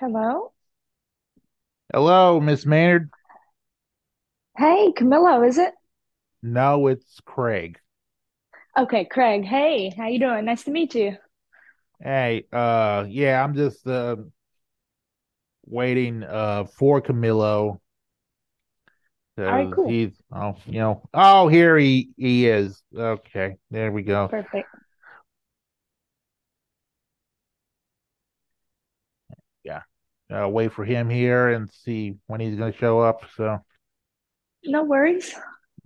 Hello. Hello, Miss Maynard. Hey, Camillo, is it? No, it's Craig. Okay, Craig. Hey, how you doing? Nice to meet you. Hey, uh, yeah, I'm just uh waiting uh for Camilo All right, cool. he's oh you know oh here he he is. Okay, there we go. Perfect. Uh, wait for him here and see when he's gonna show up. So, No worries.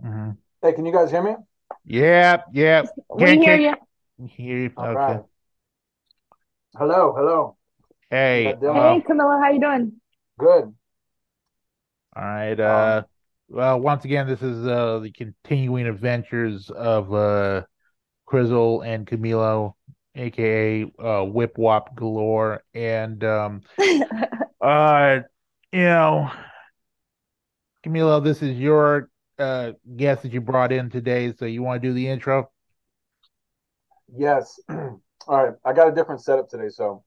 mhm. Hey, can you guys hear me? yeah, yeah, We can't hear can't you. hear. All Okay, right. Hello, hello. Hey, got Hey, Camillo, how you doing? Good. all right, uh. Um, Well, once again, this is uh, the continuing adventures of uh, Crizzle and Camilo, aka uh, Whip Wop Galore, and um, uh, you know, Camilo, this is your uh guest that you brought in today, so you want to do the intro? yes. All right. I got a different setup today, so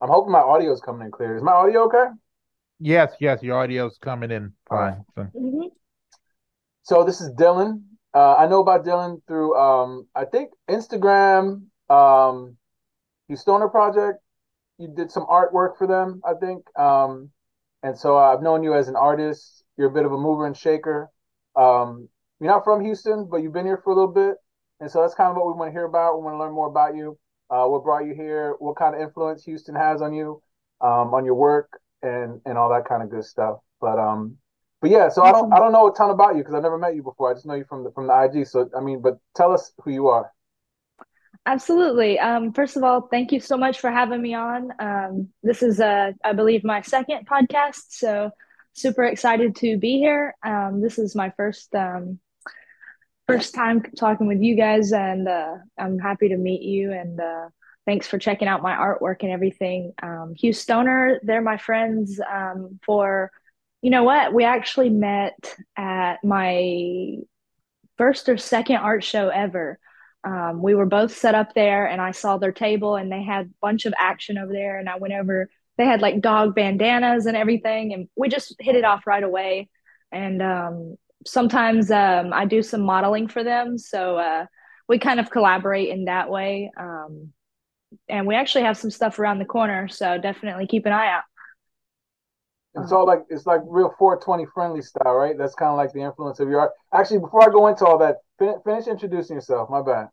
I'm hoping my audio is coming in clear. Is my audio okay? Yes, yes, your audio's coming in All right. fine. So, Mhm. So this is Dylan. Uh, I know about Dylan through um, I think Instagram, um, you Stoner Project. You did some artwork for them, I think. Um, and so I've known you as an artist. You're a bit of a mover and shaker. Um, you're not from Houston, but you've been here for a little bit, and so that's kind of what we want to hear about. We want to learn more about you. Uh, what brought you here? What kind of influence Houston has on you, um, on your work, and and all that kind of good stuff. But um, but yeah. So I don't I don't know a ton about you because I've never met you before. I just know you from the from the IG. So I mean, but tell us who you are. Absolutely. Um, first of all, thank you so much for having me on. Um, this is, uh, I believe, my second podcast, so super excited to be here. Um, this is my first um, first time talking with you guys, and uh, I'm happy to meet you. And uh, thanks for checking out my artwork and everything. Um, Hugh Stoner, they're my friends. Um, for you know what, we actually met at my first or second art show ever. Um, we were both set up there, and I saw their table, and they had a bunch of action over there. And I went over. They had like dog bandanas and everything, and we just hit it off right away. And um, sometimes um, I do some modeling for them, so uh, we kind of collaborate in that way. Um, and we actually have some stuff around the corner, so definitely keep an eye out. It's all like it's like real 420 friendly style, right? That's kind of like the influence of your art. Actually, before I go into all that, fin- finish introducing yourself. My bad.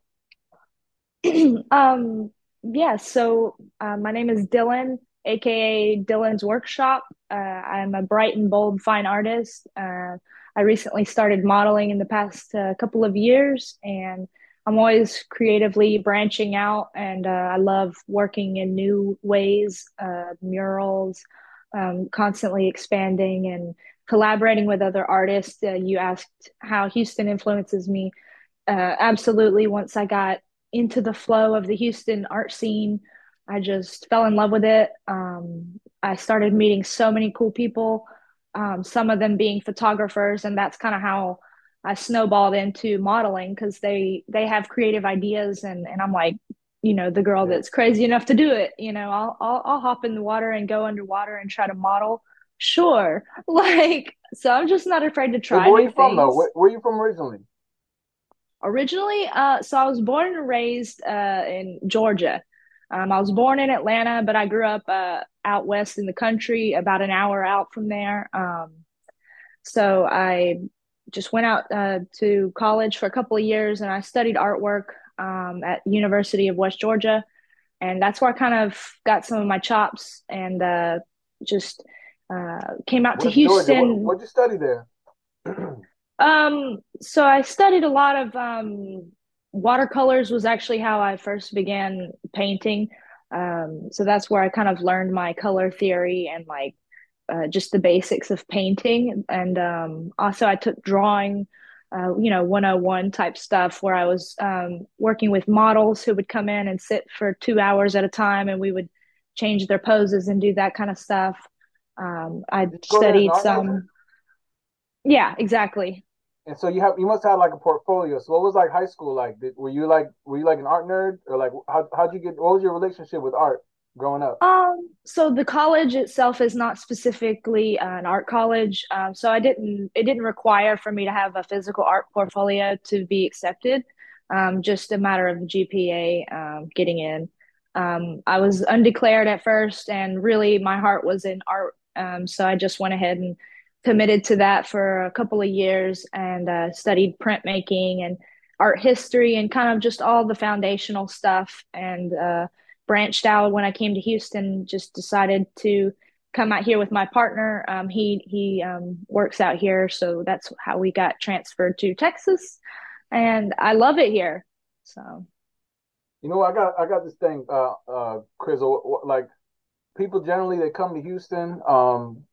um, yeah, so uh, my name is Dylan, aka Dylan's Workshop. Uh, I'm a bright and bold fine artist. Uh, I recently started modeling in the past uh, couple of years, and I'm always creatively branching out, and uh, I love working in new ways, uh, murals, um, constantly expanding and collaborating with other artists. You asked how Houston influences me absolutely. Once I got into the flow of the Houston art scene, I just fell in love with it. Um, I started meeting so many cool people, um, some of them being photographers, and that's kind of how I snowballed into modeling because they they have creative ideas, and and I'm like, you know, the girl that's crazy enough to do it. You know, I'll I'll, I'll hop in the water and go underwater and try to model. Sure, like so, I'm just not afraid to try where are you from though? Where, where are you from originally? Originally, uh, so I was born and raised uh, in Georgia. Um, I was born in Atlanta, but I grew up uh, out west in the country, about an hour out from there. Um, so I just went out uh, to college for a couple of years, and I studied artwork um, at University of West Georgia, and that's where I kind of got some of my chops, and uh, just uh, came out to Georgia. What Houston what'd you study there? Um, so I studied a lot of um, watercolors was actually how I first began painting. Um, so that's where I kind of learned my color theory and like uh, just the basics of painting. And um, also I took drawing, uh, you know, 101 type stuff where I was um, working with models who would come in and sit for two hours at a time and we would change their poses and do that kind of stuff. Um, I Did you go there as an studied some, yeah, exactly. And so you have you must have like a portfolio. So what was like high school like? Did, were you like were you like an art nerd or like how how'd you get? What was your relationship with art? growing up? Um, so the college itself is not specifically an art college. Um, so I didn't, it didn't require for me to have a physical art portfolio to be accepted. Um, just a matter of GPA, um, getting in. Um, I was undeclared at first, and really my heart was in art. Um, so I just went ahead and committed to that for a couple of years and uh, studied printmaking and art history and kind of just all the foundational stuff and uh, branched out when I came to Houston. Just decided to come out here with my partner. Um, he he um, works out here, so that's how we got transferred to Texas, and I love it here. So, you know, I got I got this thing, uh, uh, Chris. Like people generally they come to Houston. Um,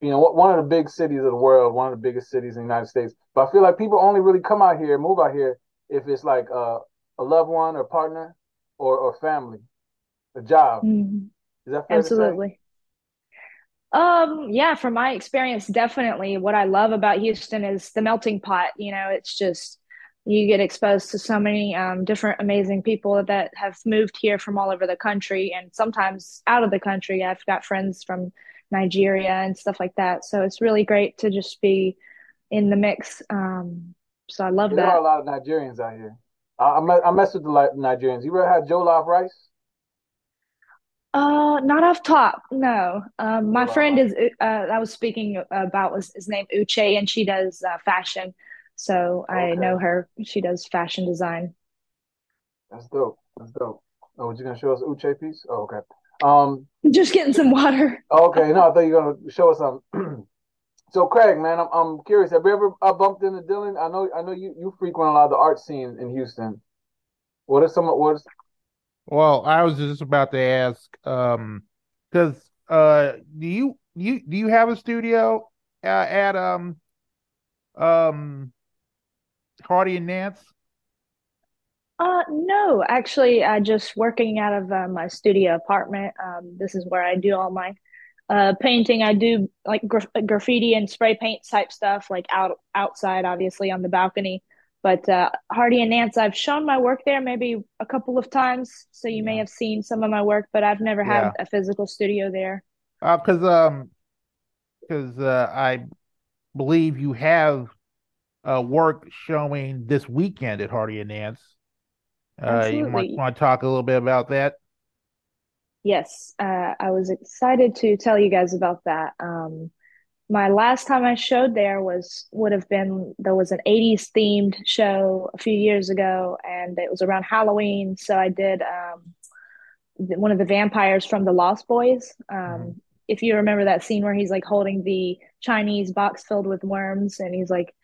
you know, one of the big cities of the world, one of the biggest cities in the United States. But I feel like people only really come out here, move out here, if it's like a, a loved one or partner or, or family, a job. mm-hmm. Is that fair absolutely. Um, yeah, from my experience, definitely what I love about Houston is the melting pot. You know, it's just you get exposed to so many um, different amazing people that have moved here from all over the country and sometimes out of the country. I've got friends from Nigeria and stuff like that. So it's really great to just be in the mix. Um, so I love there that. There are a lot of Nigerians out here. I, I, mess with the Nigerians. You ever had jollof rice? Uh, not off top, no. Um, my friend is uh, I was speaking about was his name Uche, and she does uh, fashion. So I know her. She does fashion design. That's dope. That's dope. Oh, what you gonna show us Uche piece? Oh, okay. Um, just getting some water. okay, no, I thought you were gonna show us something. so, Craig, man, I'm, I'm curious. Have you ever uh, bumped into Dylan? I know, I know you you frequent a lot of the art scene in Houston. What are some? What is? Well, I was just about to ask, um, because uh, do you you do you have a studio uh, at um um Hardy and Nance? Uh, no, actually, I just working out of uh, my studio apartment. Um, this is where I do all my uh painting. I do like gra- graffiti and spray paint type stuff, like out outside, obviously on the balcony. But uh, Hardy and Nance, I've shown my work there maybe a couple of times, so you yeah. may have seen some of my work, but I've never yeah. had a physical studio there. Uh, because um, because uh, I believe you have uh work showing this weekend at Hardy and Nance. Uh, you want, want to talk a little bit about that? Yes, uh, I was excited to tell you guys about that. Um, my last time I showed there was would have been there was an 80s themed show a few years ago, and it was around Halloween. So I did um, one of the vampires from the Lost Boys. Um, mm-hmm. If you remember that scene where he's like holding the Chinese box filled with worms, and he's like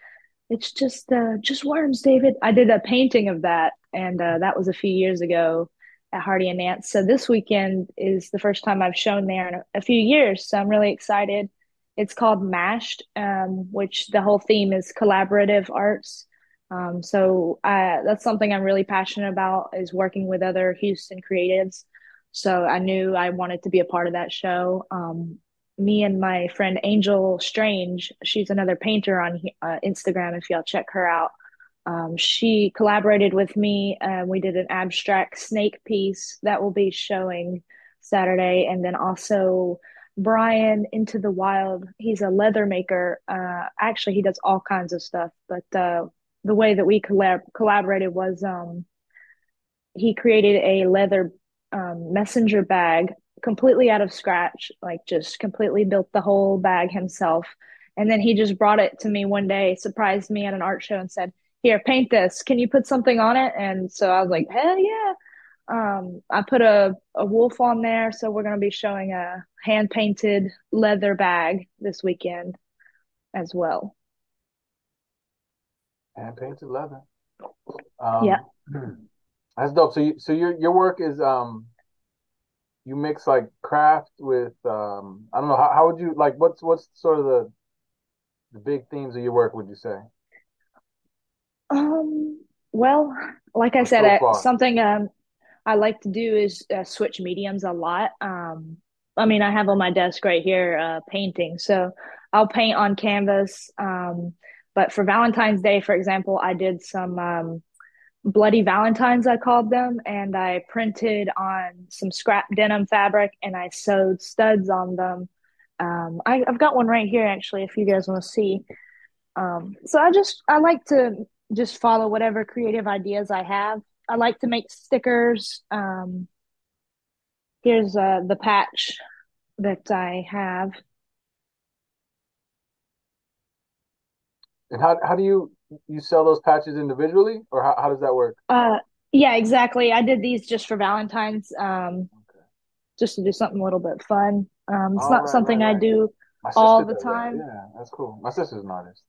it's just uh, just worms, David. I did a painting of that, and uh, that was a few years ago at Hardy and Nance. So this weekend is the first time I've shown there in a, a few years. So I'm really excited. It's called Mashed, um, which the whole theme is collaborative arts. Um, so I, that's something I'm really passionate about is working with other Houston creatives. So I knew I wanted to be a part of that show. Um, me and my friend Angel Strange, she's another painter on uh, Instagram. If y'all check her out, um, she collaborated with me. and we did an abstract snake piece that will be showing Saturday, and then also Brian Into the Wild. He's a leather maker. Uh, actually, he does all kinds of stuff, but uh, the way that we collab- collaborated was um, he created a leather um, messenger bag completely out of scratch, like just completely built the whole bag himself. And then he just brought it to me one day, surprised me at an art show and said, Here, paint this. Can you put something on it? And so I was like, Hell yeah. Um, I put a, a wolf on there. So we're going to be showing a hand painted leather bag this weekend as well. Hand painted leather. Um, yeah. That's dope. So, you, so your your work is um you mix like craft with um I don't know how, how would you like what's what's sort of the the big themes of your work would you say? Um well, like I said, so something um I like to do is uh, switch mediums a lot. Um I mean, I have on my desk right here uh painting. So I'll paint on canvas um but for Valentine's Day, for example, I did some um bloody Valentines, I called them, and I printed on some scrap denim fabric and I sewed studs on them. Um, I, have got one right here actually, if you guys want to see. Um, so I just I like to just follow whatever creative ideas I have. I like to make stickers. Um, here's uh, the patch that I have. And how how do you you sell those patches individually, or how, how does that work? Uh, yeah, exactly. I did these just for Valentine's, um, okay. just to do something a little bit fun. Um, it's not right, something right, right. I do all the time. Yeah, that's cool. My sister's an artist.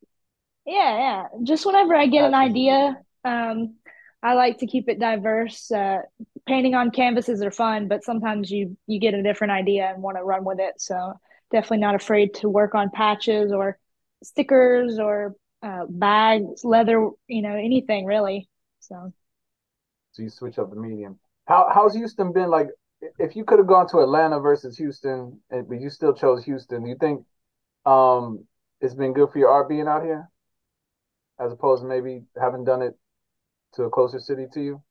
Yeah, yeah. Just whenever I get an idea, um, I like to keep it diverse. Uh, painting on canvases are fun, but sometimes you you get a different idea and want to run with it. So definitely not afraid to work on patches or stickers or uh, bags, leather, you know, anything really. So. So you switch up the medium. How how's Houston been like? If you could have gone to Atlanta versus Houston, but you still chose Houston, do you think um, it's been good for your art being out here? As opposed to maybe having done it to a closer city to you?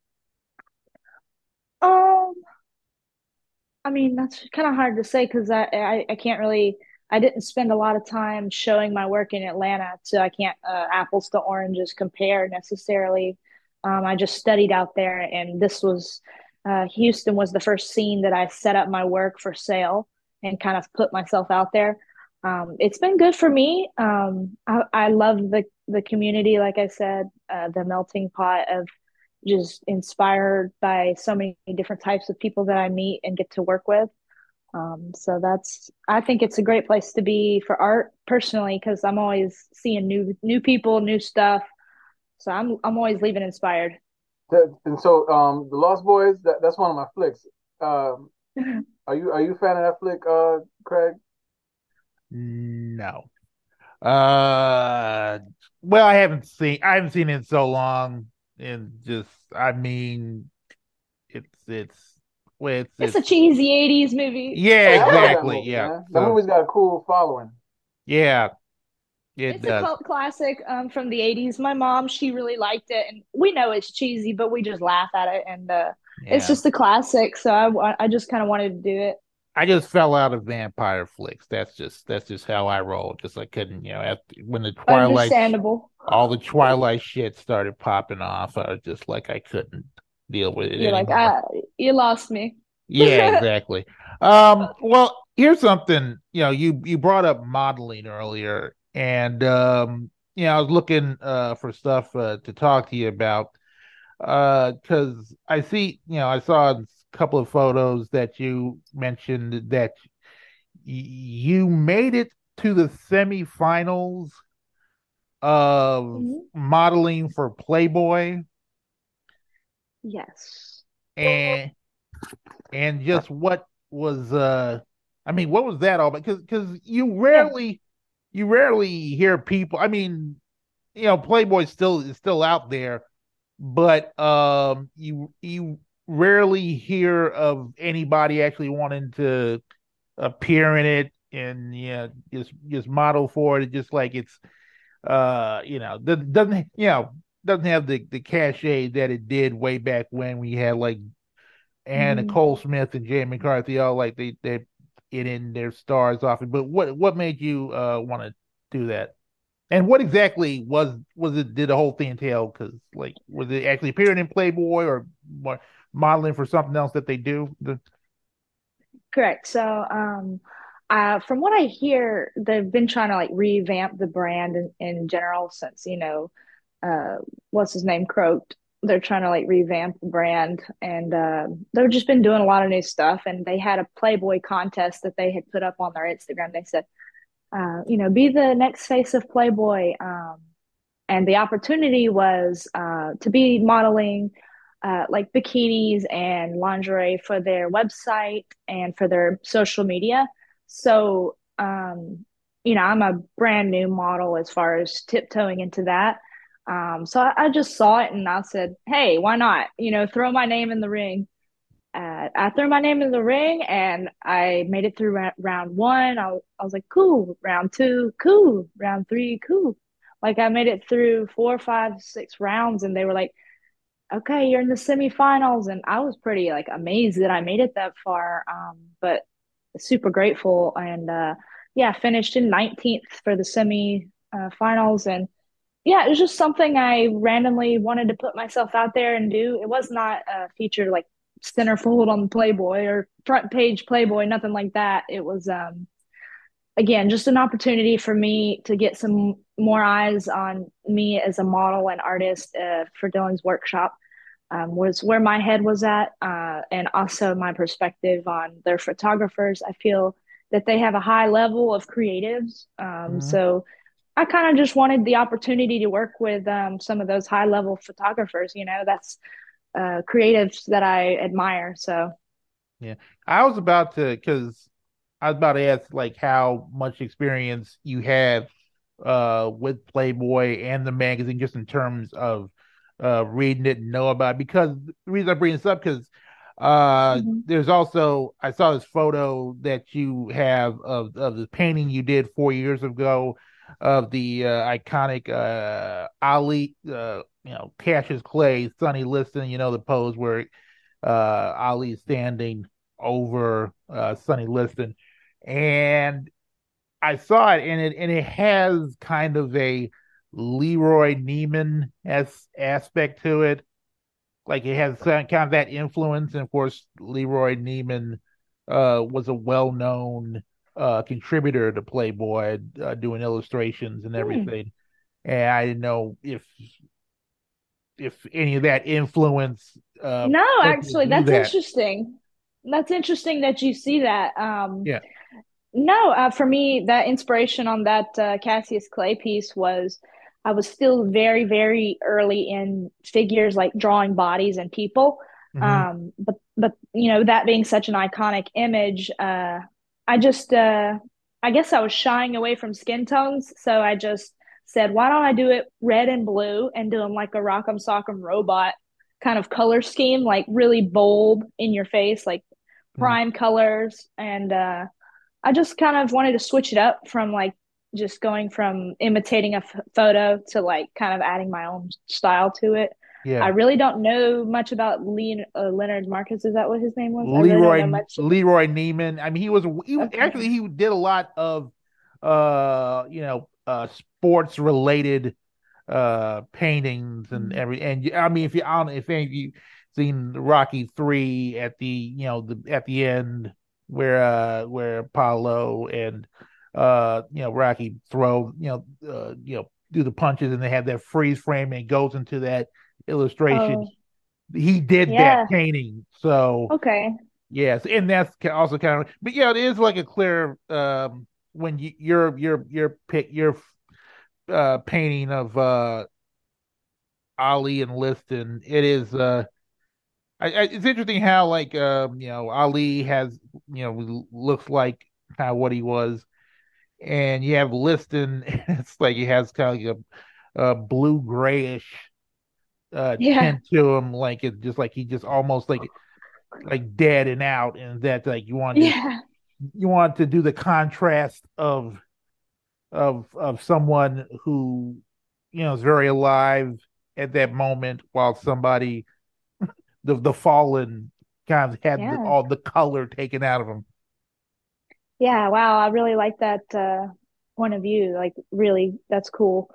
Um, I mean that's kind of hard to say because I, I, I can't really I didn't spend a lot of time showing my work in Atlanta, so I can't uh, apples to oranges compare necessarily. Um, I just studied out there, and this was uh, Houston was the first scene that I set up my work for sale and kind of put myself out there um, it's been good for me. Um, I, I, love the the community. Like I said, uh, the melting pot of just inspired by so many different types of people that I meet and get to work with. Um, so that's I think it's a great place to be for art personally because I'm always seeing new new people, new stuff. So I'm I'm always leaving inspired. And so um, the Lost Boys, that, that's one of my flicks. Uh, are you are you a fan of that flick, uh, Craig? No. Uh, well, I haven't seen I haven't seen it in so long, and just I mean, it's it's well, it's, it's, it's a cheesy '80s movie. Yeah, exactly. Movie, yeah, the so, movie's got a cool following. Yeah, it it's does. a cult classic um, from the '80s. My mom, she really liked it, and we know it's cheesy, but we just laugh at it, and uh, yeah. it's just a classic. So I, I just kind of wanted to do it. I just fell out of vampire flicks. That's just that's just how I roll. Just I couldn't, you know, after when the Twilight, all the Twilight shit started popping off. I was just like I couldn't deal with it. You're anymore. like, ah, you lost me. yeah, exactly. Um, well, here's something. You know, you you brought up modeling earlier, and um, you know, I was looking uh for stuff uh, to talk to you about uh because I see, you know, I saw couple of photos that you mentioned that you made it to the semifinals of mm-hmm. modeling for Playboy. Yes. And and just what was uh I mean what was that all about cuz cuz you rarely you rarely hear people I mean you know Playboy still is still out there but um you you rarely hear of anybody actually wanting to appear in it and you know just just model for it. just like it's uh you know doesn't you know doesn't have the the cachet that it did way back when we had like Anna mm. Nicole Smith and Jenny McCarthy all like they they it in their stars often. But what what made you uh want to do that? And what exactly was was it? Did the whole thing entail? Because like, was it actually appearing in Playboy or more? Modeling for something else that they do? The... Correct. So, um, uh, from what I hear, they've been trying to like revamp the brand in, in general since you know, uh, what's his name, croaked. They're trying to like revamp the brand, and uh, they've just been doing a lot of new stuff. And they had a Playboy contest that they had put up on their Instagram. They said, uh, you know, be the next face of Playboy. Um, and the opportunity was uh, to be modeling uh, like bikinis and lingerie for their website and for their social media. So, um, you know, I'm a brand new model as far as tiptoeing into that. Um, so I, I, just saw it and I said, hey, why not? You know, throw my name in the ring. Uh, I threw my name in the ring and I made it through round one. I, I was like, cool. Round two, cool. Round three, cool. Like I made it through four, five, six rounds and they were like, okay, you're in the semifinals. And I was pretty like amazed that I made it that far. Um, but super grateful. And uh, yeah, finished in 19th for the semi finals. And yeah, it was just something I randomly wanted to put myself out there and do. It was not a feature like centerfold on Playboy or front page Playboy, nothing like that. It was um again just an opportunity for me to get some more eyes on me as a model and artist uh, for Dylan's workshop. Um, was where my head was at, uh, and also my perspective on their photographers. I feel that they have a high level of creatives. Um, Mhm. so I kind of just wanted the opportunity to work with um, some of those high level photographers. You know, that's uh, creatives that I admire. So Yeah, I was about to because I was about to ask like how much experience you have uh with Playboy and the magazine just in terms of uh reading it and know about it. because the reason I bring this up because uh Mhm. there's also I saw this photo that you have of of the painting you did four years ago of the uh, iconic uh Ali uh you know Cassius Clay Sonny Liston you know the pose where uh Ali is standing over uh Sonny Liston and I saw it and it and it has kind of a Leroy Neiman as aspect to it. Like it has kind of that influence, and of course Leroy Neiman uh was a well-known uh contributor to Playboy, uh, doing illustrations and Hmm. everything. And I didn't know if if any of that influence uh No, actually, that's that. interesting. That's interesting that you see that. Um, Yeah. No, uh, for me, that inspiration on that uh, Cassius Clay piece was I was still very, very early in figures like drawing bodies and people. hmm Um, but but you know, that being such an iconic image, uh, I just uh, I guess I was shying away from skin tones, so I just said, why don't I do it red and blue and do them like a Rock'em Sock'em robot kind of color scheme, like really bold in your face, like prime colors. And uh, I just kind of wanted to switch it up from like just going from imitating a f- photo to like kind of adding my own style to it. Yeah. I really don't know much about Leon, uh, Leonard Marcus. Is that what his name was? I really Leroy. Leroy Neiman. I mean, he was he was Okay. actually he did a lot of uh you know uh sports related uh paintings and Mm. every and I mean if you I don't if any of you seen Rocky three at the you know the at the end where uh where Apollo and uh you know Rocky throw you know uh you know do the punches and they have that freeze frame and it goes into that illustration Oh, he did that painting so Okay. Yes, and that's also kind of, but yeah, it is like a clear um when you your your your pick your uh painting of uh Ali and Liston. It is uh I, I, it's interesting how like um you know Ali has you know looks like kind of what he was, and you have Liston. It's like he has kind of like a, a blue grayish uh Yeah. tint to him, like it just like he just almost like like dead and out, and that like you want to Yeah. you want to do the contrast of of of someone who you know is very alive at that moment while somebody the the fallen kind of had the, all the color taken out of them Yeah. Wow. I really like that uh, point of view. Like, really, that's cool.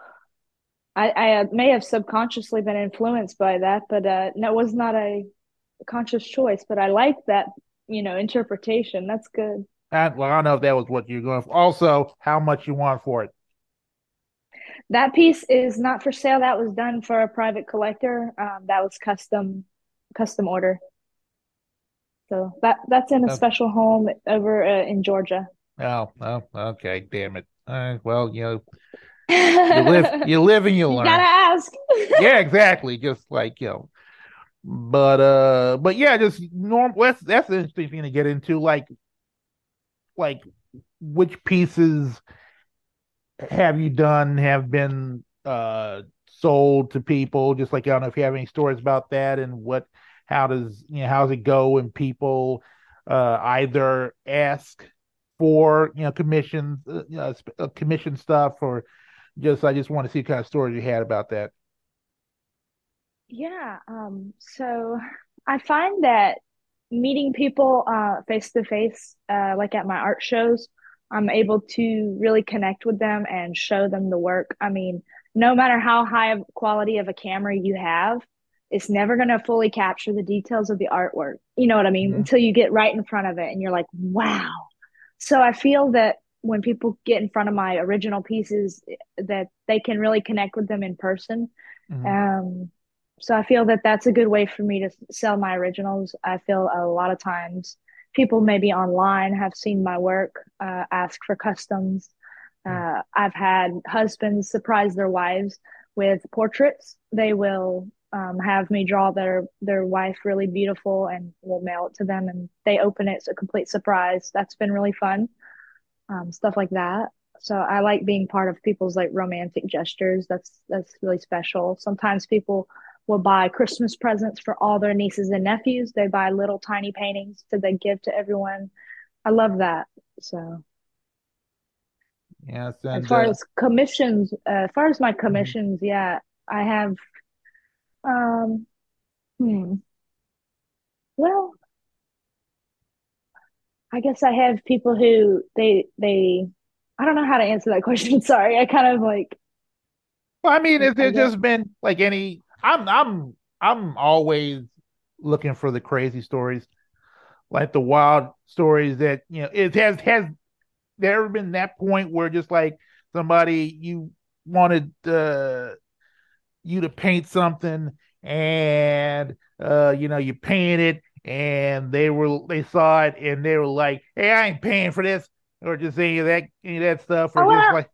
I, I uh, may have subconsciously been influenced by that, but uh, no, it was not a conscious choice. But I like that, you know, interpretation. That's good. I, well i don't know if that was what you're going for also how much you want for it That piece is not for sale. That was done for a private collector. Um, that was custom, custom order. So that that's in a oh special home over uh, in Georgia. oh oh, okay damn it uh, well you know you live You you live and you learn. gotta ask. yeah exactly just like you know but uh but yeah just norm that's that's an interesting thing to get into like like which pieces have you done have been uh sold to people just like i don't know if you have any stories about that and what how does you know how does it go when people uh either ask for you know commissions uh, you know, uh, commission stuff or just i just want to see kind of stories you had about that Yeah, um, so I find that meeting people face to face, like at my art shows, I'm able to really connect with them and show them the work. I mean, no matter how high of quality of a camera you have, it's never going to fully capture the details of the artwork. You know what I mean? hmm Until you get right in front of it and you're like, wow. So I feel that when people get in front of my original pieces, that they can really connect with them in person hmm um, so I feel that that's a good way for me to sell my originals. I feel a lot of times people maybe online have seen my work, uh, ask for customs. Uh, I've had husbands surprise their wives with portraits. They will um, have me draw their their wife really beautiful and we'll mail it to them and they open it. It's a complete surprise. That's been really fun. Um, stuff like that. So I like being part of people's like romantic gestures. That's that's really special. Sometimes people will buy Christmas presents for all their nieces and nephews. They buy little tiny paintings that they give to everyone. I love that. So Yes, as far uh, as commissions, uh, as far as my mhm. commissions, yeah, I have um hmm, well, I guess I have people who they they I don't know how to answer that question. Sorry. I kind of like well, I mean, has I there just been like any? I'm I'm I'm always looking for the crazy stories, like the wild stories that you know. It has has there ever been that point where just like somebody you wanted uh you to paint something and uh you know you painted and they were they saw it and they were like hey i ain't paying for this or just any of that any of that stuff or oh just well like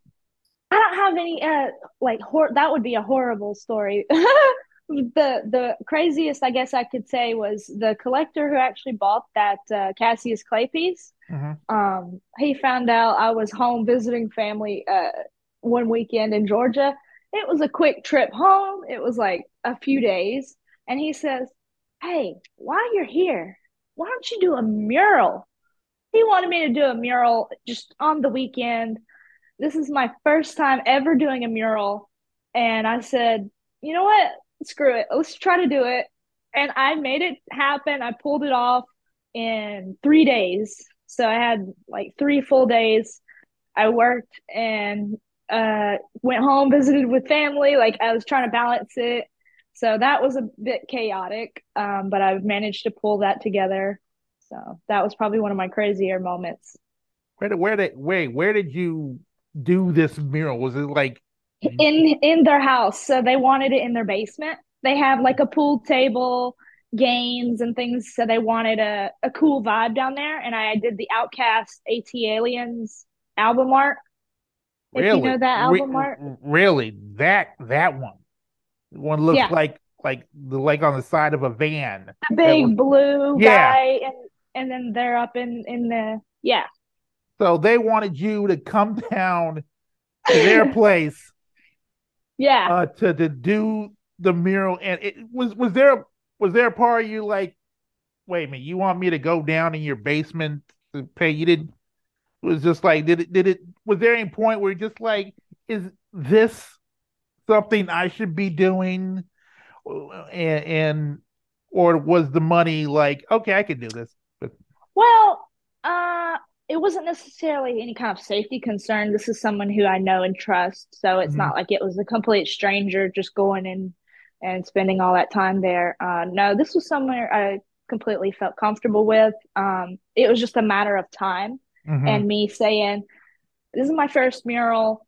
I don't have any uh like hor that would be a horrible story. The the craziest I guess I could say was the collector who actually bought that uh, Cassius clay piece. mm-hmm, Um, he found out I was home visiting family uh one weekend in Georgia. It was a quick trip home. It was like a few days, and he says, "Hey, while you're here, why don't you do a mural?" He wanted me to do a mural just on the weekend this is my first time ever doing a mural. And I said, you know what? Screw it. Let's try to do it. And I made it happen. I pulled it off in three days. So I had like three full days. I worked and uh, went home, visited with family. Like I was trying to balance it. So that was a bit chaotic, um, but I've managed to pull that together. So that was probably one of my crazier moments. where did where did wait where did you do this mural was it like Mm-hmm. in in their house. So they wanted it in their basement. They have like a pool table, games and things. So they wanted a, a cool vibe down there. And I did the Outcast AT Aliens album art. If you know really that Re- album art. really that that one one looks Yeah. like like the like on the side of a van The that was big blue yeah guy and and then they're up in in the yeah. So they wanted you to come down to their place yeah. uh to to do the mural and it was was there was there a part of you like wait a minute you want me to go down in your basement to pay? You didn't it was just like did it did it was there any point where you're just like is this something I should be doing? And and or was the money like okay I can do this? But Well, uh, it wasn't necessarily any kind of safety concern. This is someone who I know and trust, so it's mhm, not like it was a complete stranger just going in and spending all that time there. Uh, no, this was somewhere I completely felt comfortable with. Um, it was just a matter of time mhm, and me saying, "This is my first mural.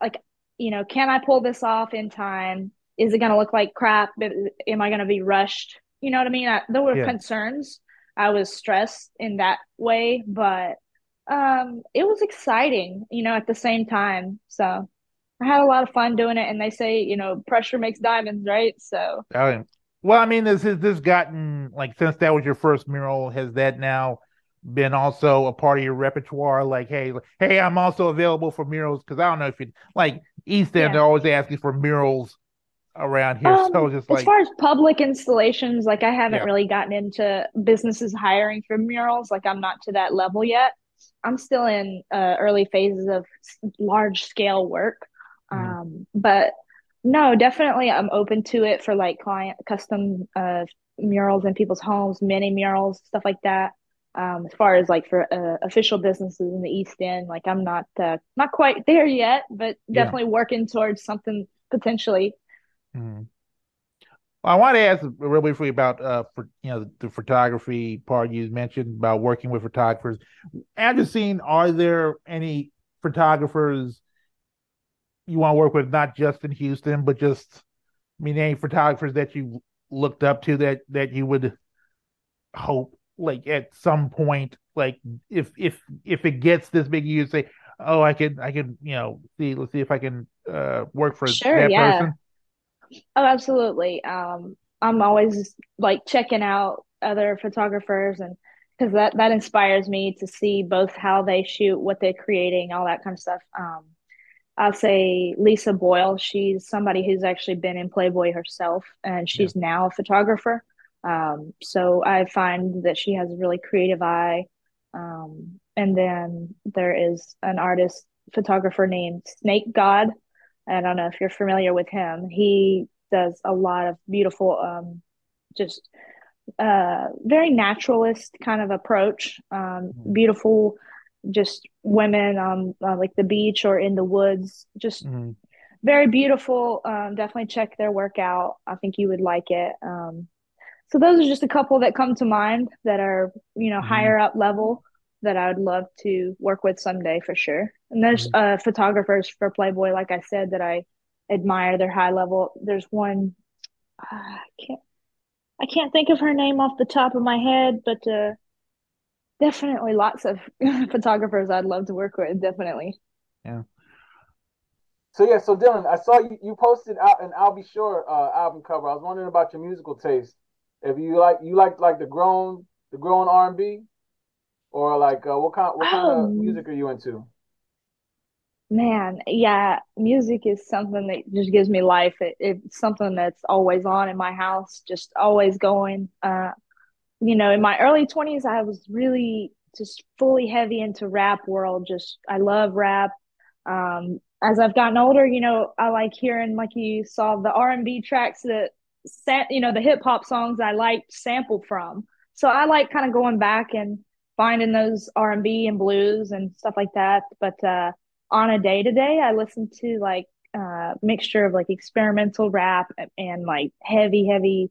Like, you know, can I pull this off in time? Is it going to look like crap? Am I going to be rushed? You know what I mean? I, there were yeah concerns. I was stressed in that way, but um, it was exciting, you know, at the same time. So I had a lot of fun doing it. And they say, you know, pressure makes diamonds, right? So Oh, well, I mean, this has this gotten like since that was your first mural, has that now been also a part of your repertoire? Like, hey, hey, I'm also available for murals because I don't know if you like East End, yeah. they're always asking for murals around here. So Um, just as far as public installations, like I haven't yeah, really gotten into businesses hiring for murals. Like I'm not to that level yet. I'm still in uh, early phases of large scale work. mm, Um, but No, definitely I'm open to it for like client custom uh murals in people's homes, mini murals, stuff like that. Um, as far as like for uh, official businesses in the East End, like I'm not uh, not quite there yet, but Yeah. definitely working towards something potentially. Mhm. Well, I want to ask real briefly about uh for you know the photography part you mentioned about working with photographers. After seeing, are there any photographers you want to work with, not just in Houston, but just I mean any photographers that you looked up to that that you would hope like at some point, like if if if it gets this big, you say, oh, I could I could you know see let's see if I can uh work for Sure, that yeah. person. Oh, absolutely. Um, I'm always like checking out other photographers and because that that inspires me to see both how they shoot, what they're creating, all that kind of stuff. Um, I'll say Lisa Boyle. She's somebody who's actually been in Playboy herself, and Yeah. she's now a photographer. Um, so I find that she has a really creative eye. Um, and then there is an artist photographer named Snake God. I don't know if you're familiar with him. He does a lot of beautiful, um, just uh, very naturalist kind of approach. Um, Mhm. beautiful, just women on uh, like the beach or in the woods. Just Mhm. very beautiful. Um, definitely check their work out. I think you would like it. Um, so those are just a couple that come to mind that are, you know, Mhm. higher up level that I would love to work with someday for sure. And there's Mhm. uh, photographers for Playboy, like I said, that I admire their high level. There's one uh, I can't I can't think of her name off the top of my head, but uh, definitely lots of photographers I'd love to work with. Definitely. Yeah. So yeah, so Dylan, I saw you, you posted out an Al B. Sure uh, album cover. I was wondering about your musical taste. If you like you like like the grown the grown R and B or like uh, what kind what kind of Oh music are you into? man, yeah, music is something that just gives me life. It, it's something that's always on in my house, just always going. Uh, you know, in my early 20s, I was really just fully heavy into rap world. Just I love rap. Um, as I've gotten older, you know, I like hearing like you saw the R&B tracks that you know, the hip hop songs I liked sampled from. So I like kind of going back and finding those R&B and blues and stuff like that. But uh on a day to day, I listen to like uh mixture of like experimental rap and, and like heavy heavy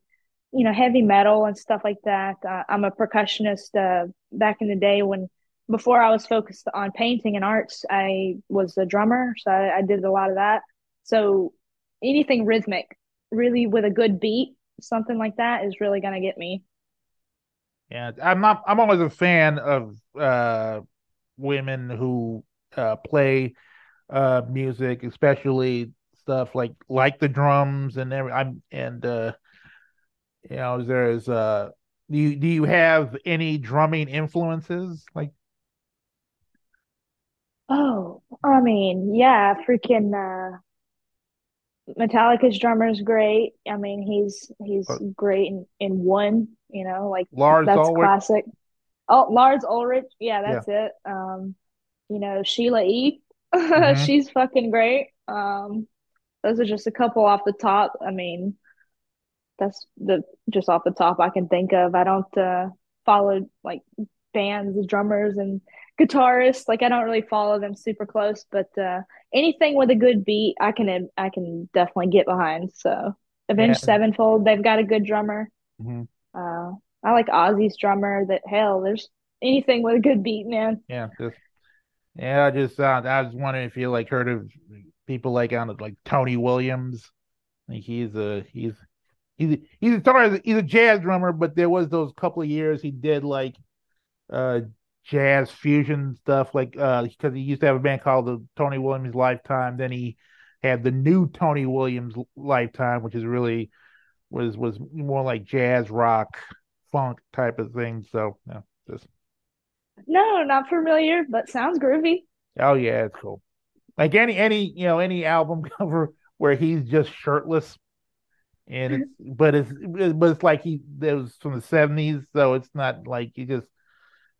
you know, heavy metal and stuff like that. Uh, I'm a percussionist. Uh, back in the day when before I was focused on painting and arts, I was a drummer, so I, I did a lot of that. So anything rhythmic, really with a good beat, something like that is really gonna get me. Yeah. I'm not I'm always a fan of uh women who uh play uh music, especially stuff like like the drums and every I'm and uh you know there's uh do you do you have any drumming influences? Like Oh, I mean, yeah, freaking uh Metallica's drummer is great. I mean, he's he's great in in one, you know, like Lars that's Ulrich? classic. Oh, Lars Ulrich. Yeah, Yeah. that's it. Um, you know, Sheila E. hmm She's fucking great. Um, those are just a couple off the top. I mean, that's the just off the top I can think of. I don't uh follow like bands, drummers and guitarists. Like I don't really follow them super close, but uh anything with a good beat, I can I can definitely get behind. So Yeah. Avenged Sevenfold, they've got a good drummer. hmm Uh, I like Ozzy's drummer. That hell, there's anything with a good beat, man. Yeah. Just yeah, I just uh, I was wondering if you like heard of people like on it, like Tony Williams. Like he's a he's he's he's a sorry, he's a jazz drummer, but there was those couple of years he did like uh jazz fusion stuff, like uh because he used to have a band called the Tony Williams Lifetime. Then he had the new Tony Williams Lifetime, which is really was was more like jazz rock funk type of thing. So yeah, just No, not familiar, but sounds groovy. oh yeah, it's cool. Like any any you know any album cover where he's just shirtless and it's mm-hmm. but it's but it's like he that was from the seventies, so it's not like he just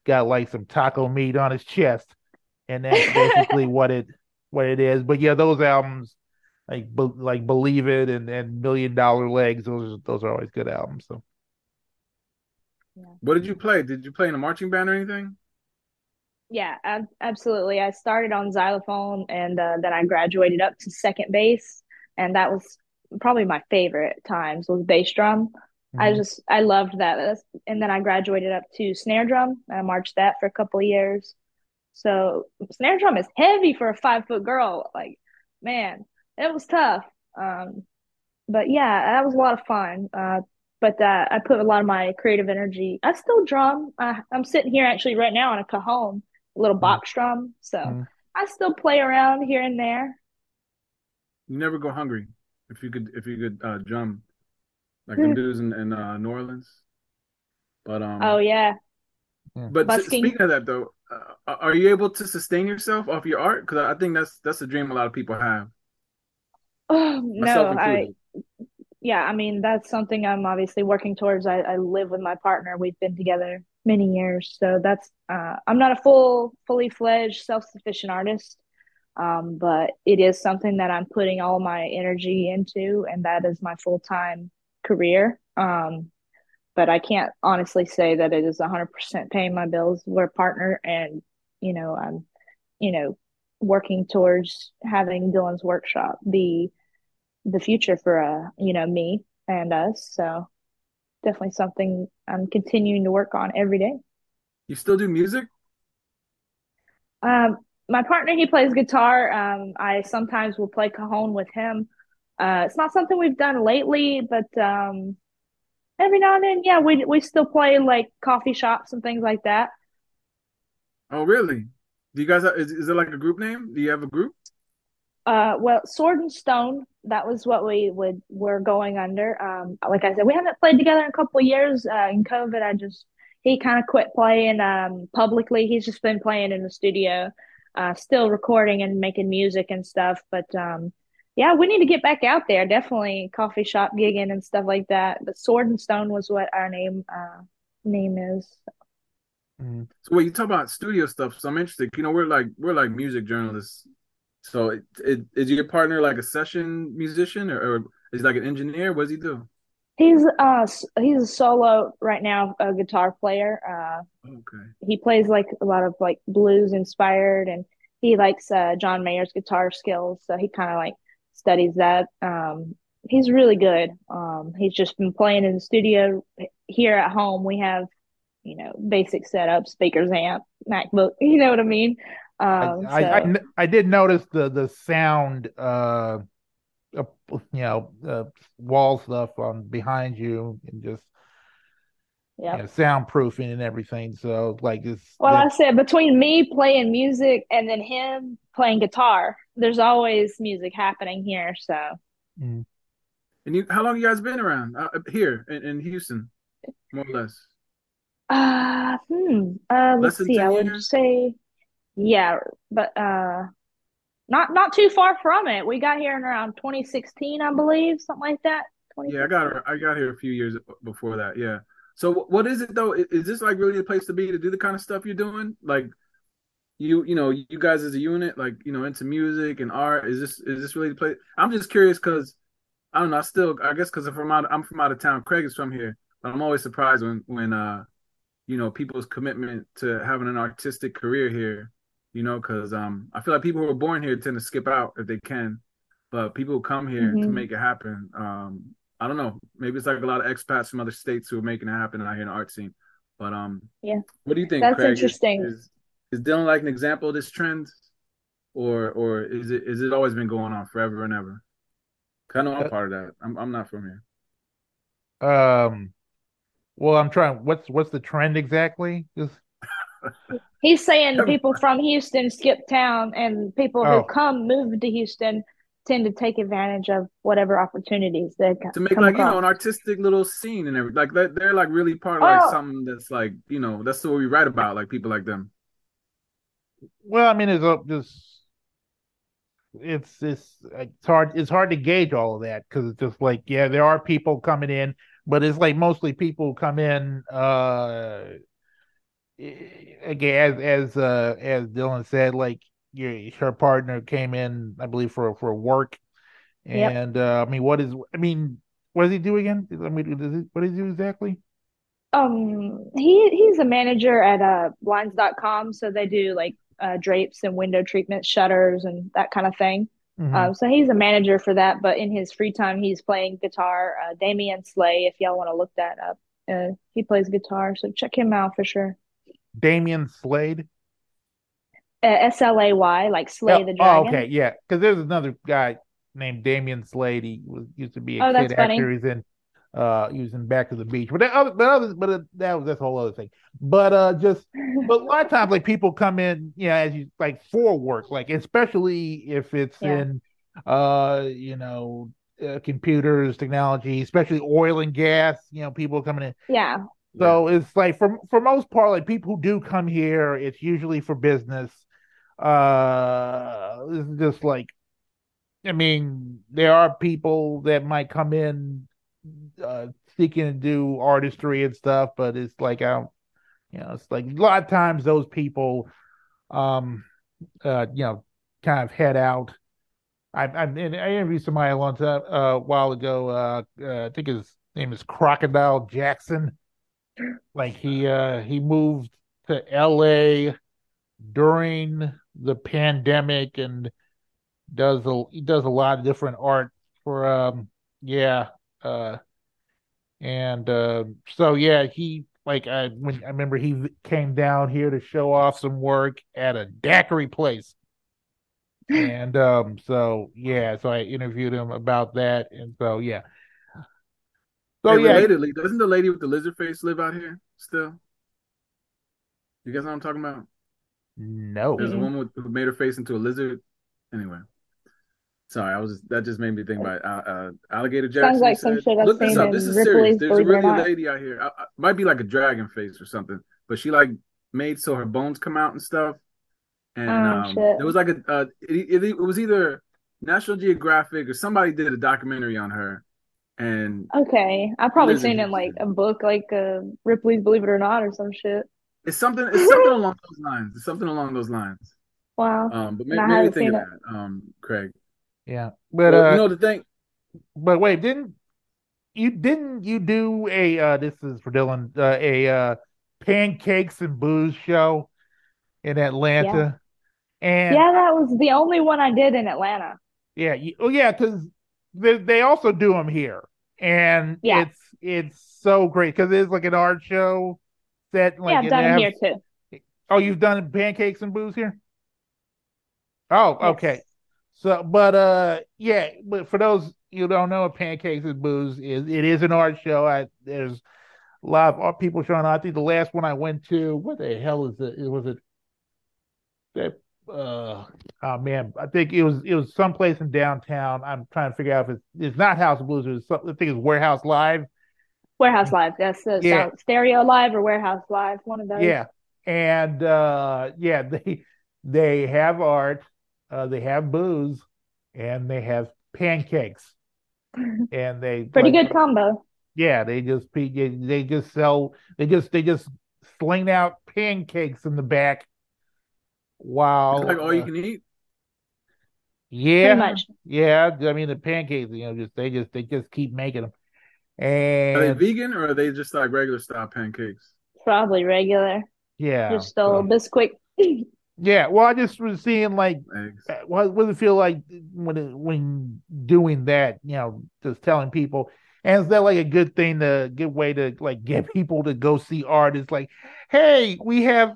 got like some taco meat on his chest, and that's basically what it what it is. But yeah, those albums like be, like believe it and and million dollar legs those those are always good albums so. Yeah. what did you play? Did you play in a marching band or anything? Yeah ab- absolutely. I started on xylophone and uh, then i graduated up to second bass and that was probably my favorite times was bass drum. Mm-hmm. i just i loved that. And then i graduated up to snare drum and i marched that for a couple of years. So snare drum is heavy for a five foot girl like man it was tough. Um, but yeah, that was a lot of fun. Uh, but uh, I put a lot of my creative energy. I still drum. I, am sitting here actually right now on a cajon, a little mm. box drum. So mm. I still play around here and there. You never go hungry if you could if you could uh, drum like them dudes in, in uh, New Orleans. But um. Oh yeah. But Busking. speaking of that though, uh, are you able to sustain yourself off your art? Because I think that's that's a dream a lot of people have. Oh, no, I yeah, I mean that's something I'm obviously working towards. I, I live with my partner. We've been together many years, so that's uh, I'm not a full, fully fledged, self sufficient artist, um, but it is something that I'm putting all my energy into, and that is my full time career. Um, but I can't honestly say that it is 100% paying my bills. We're a partner, and you know I'm, you know, working towards having Dylan's workshop be the future for uh you know me and us. So definitely something I'm continuing to work on every day. You still do music? Um, my partner he plays guitar. Um, I sometimes will play cajon with him. Uh, it's not something we've done lately, but um, every now and then, yeah, we we still play like coffee shops and things like that. Oh, really? Do you guys have, is, is it like a group name? Do you have a group? Uh, well, Sword and Stone. That was what we would were going under. Um, like I said, we haven't played together in a couple years. Uh, in COVID, I just he kind of quit playing um publicly. He's just been playing in the studio, uh, still recording and making music and stuff. But um, yeah, we need to get back out there. Definitely coffee shop gigging and stuff like that. But Sword and Stone was what our name uh name is. Mm-hmm. So when you talk about studio stuff, so I'm interested. You know, we're like we're like music journalists. So it, it, is your partner like a session musician or, or is he like an engineer? What does he do? He's uh he's a solo right now, a guitar player. Uh, okay. He plays like a lot of like blues inspired, and he likes uh, John Mayer's guitar skills. So he kind of like studies that. Um, he's really good. Um, he's just been playing in the studio here at home. We have you know, basic setup, speakers, amp, MacBook. You know what I mean? Um, I, so. I, I, I, did notice the the sound, uh, uh you know, uh, wall stuff on behind you, and just yeah, you know, soundproofing and everything. So like it's well, I said between me playing music and then him playing guitar, there's always music happening here. So. Mm. And you, how long you guys been around uh, here in, in Houston, more or less? Uh, hmm. Uh, let's see. I would years? say, yeah, but uh, not not too far from it. We got here in around 2016, I believe, something like that. Yeah, I got I got here a few years before that. Yeah. So what is it though? Is this like really the place to be to do the kind of stuff you're doing? Like you you know you guys as a unit, like you know into music and art. Is this is this really the place? I'm just curious because I don't know. I still I guess because I'm from out I'm from out of town. Craig is from here, but I'm always surprised when when uh you know people's commitment to having an artistic career here you know because um i feel like people who are born here tend to skip out if they can but people who come here mm-hmm. to make it happen um i don't know maybe it's like a lot of expats from other states who are making it happen out here in the art scene but um yeah what do you think that's Craig? interesting is, is, is dylan like an example of this trend or or is it is it always been going on forever and ever i know i'm uh, part of that i'm, I'm not from here um well, I'm trying. What's what's the trend exactly? Just... He's saying people from Houston skip town, and people oh. who come move to Houston tend to take advantage of whatever opportunities they come. to make like across. you know an artistic little scene and everything. Like they're, they're like really part of like oh. something that's like you know that's what we write about. Like people like them. Well, I mean, it's a, just it's it's it's hard it's hard to gauge all of that because it's just like yeah, there are people coming in but it's like mostly people come in uh again as as uh as Dylan said like your her partner came in I believe for for work Yep. And uh, I mean, what is? I mean, what does he do again? I mean, does he, what does he do exactly? Um, he he's a manager at uh blinds.com, so they do like uh drapes and window treatments, shutters and that kind of thing. hmm Um, so he's a manager for that, but in his free time he's playing guitar. Uh Damian Slay, if y'all want to look that up. Uh he plays guitar, so check him out for sure. Damian Slade. Uh, S L A Y, like Oh, Slay the oh, okay, yeah. Because there's another guy named Damian Slade. He was used to be a Oh, kid that's actor. He's in uh he was in Back to the Beach. But that other but other but uh, that was that's a whole other thing. But uh just but a lot of times like people come in, you know, as you like for work, like especially if it's Yeah. in uh you know uh, computers, technology, especially oil and gas, you know, people coming in. Yeah. Yeah. So it's like for for most part, like people who do come here, it's usually for business. Uh, it's just like I mean, there are people that might come in uh seeking to do artistry and stuff, but it's like I you know, it's like a lot of times those people, um, uh, you know, kind of head out. I I, I interviewed somebody a long time uh, a while ago. Uh, uh, I think his name is Crocodile Jackson. Like he uh he moved to LA during the pandemic and does a he does a lot of different art for um yeah uh and uh so yeah he like I when I remember he came down here to show off some work at a daiquiri place. And um so yeah so I interviewed him about that. And so yeah so Hey, yeah relatedly, doesn't the lady with the lizard face live out here still? You guys know what I'm talking about? no There's a woman with, who made her face into a lizard. Anyway, sorry, I was just, that just made me think about uh, uh, Alligator Sounds Jackson. You like some shit I've look this seen up. This in is serious. There's a believe it or really a lady out here. I, I, might be like a dragon face or something, but she like made so her bones come out and stuff. And Oh um, shit. there was like a uh, it, it, it was either National Geographic or somebody did a documentary on her, and Okay. I've probably seen in like a book like uh Ripley's Believe It or Not or some shit. It's something. It's something along those lines. It's something along those lines. Wow. Um, but maybe, made, I made me haven't think seen of that, um, Craig. yeah but Well, you uh know the thing. but wait didn't you didn't you do a uh this is for Dylan uh, a uh pancakes and booze show in Yeah. Atlanta and Yeah, that was the only one I did in Atlanta. yeah you, oh yeah because they, they also do them here and Yeah. it's it's so great because it's like an art show set Yeah, like I've done here too. oh you've done pancakes and booze here oh okay so but uh yeah but for those you don't know pancakes and booze is it is an art show I there's a lot of people showing up. I think the last one I went to, what the hell is it? Was it that? Uh, oh man, I think it was it was someplace in downtown. I'm trying to figure out if it's it's not House of Blues. It's some, I think it's Warehouse Live. Warehouse Live. That's the Yeah, Stereo Live or Warehouse Live, one of those. yeah, and uh, yeah, they they have art, uh, they have booze, and they have pancakes, and they Pretty like good combo. yeah, they just they just sell they just they just sling out pancakes in the back It's like while all you uh, can eat. Pretty yeah much. yeah I mean the pancakes you know just they just they just keep making them And Are they vegan or are they just like regular style pancakes? Probably regular. yeah Just a little so Bisquick. yeah well I just was seeing like Eggs. what what does it feel like when it, when doing that you know just telling people and is that like a good thing to good way to like get people to go see artists? like hey we have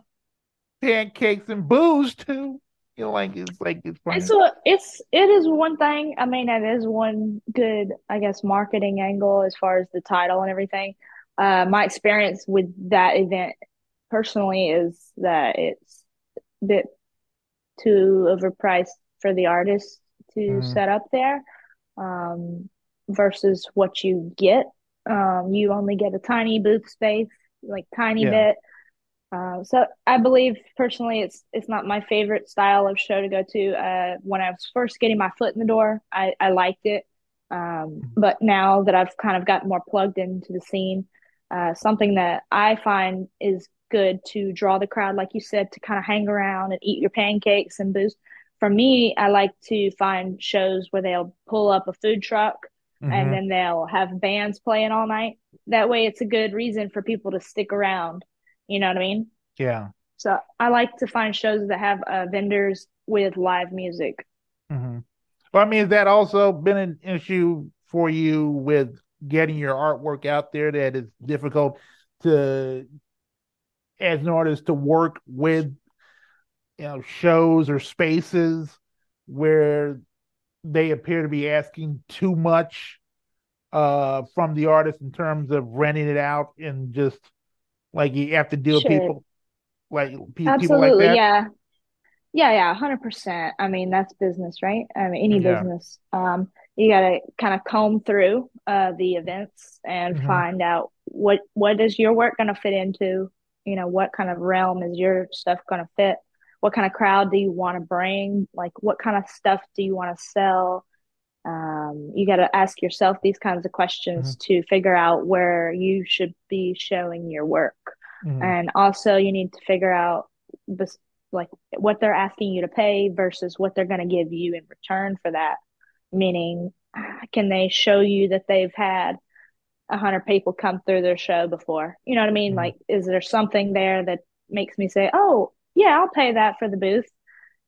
pancakes and booze too you know like it's like it's It's funny a, it's it is one thing. I mean, that is one good, I guess, marketing angle as far as the title and everything. Uh, my experience with that event personally is that it's a bit too overpriced for the artist to mm, set up there, um, versus what you get. Um, you only get a tiny booth space, like tiny yeah bit. Uh, so I believe personally, it's it's not my favorite style of show to go to. Uh, when I was first getting my foot in the door, I, I liked it. Um, but now that I've kind of gotten more plugged into the scene, uh, something that I find is good to draw the crowd, like you said, to kind of hang around and eat your pancakes and booze for me, I like to find shows where they'll pull up a food truck Mhm. and then they'll have bands playing all night. That way, it's a good reason for people to stick around. You know what I mean? Yeah. So I like to find shows that have uh, vendors with live music. hmm Well, I mean, has that also been an issue for you with getting your artwork out there that it's difficult to, as an artist, to work with, you know, shows or spaces where they appear to be asking too much uh from the artist in terms of renting it out and just like you have to deal with Sure. people like pe- people like Absolutely, that. yeah. Yeah, yeah, 100%. I mean, that's business, right? I mean, any Yeah. business. Um, you gotta kind of comb through uh the events and Mhm. find out what what is your work gonna fit into? You know, what kind of realm is your stuff gonna fit? What kind of crowd do you want to bring? Like, what kind of stuff do you want to sell? Um, you got to ask yourself these kinds of questions to figure out where you should be showing your work. Mhm. And also, you need to figure out this, like what they're asking you to pay versus what they're going to give you in return for that. Meaning, can they show you that they've had a hundred people come through their show before? You know what I mean? Mhm. Like, is there something there that makes me say, "Oh, yeah, I'll pay that for the booth"?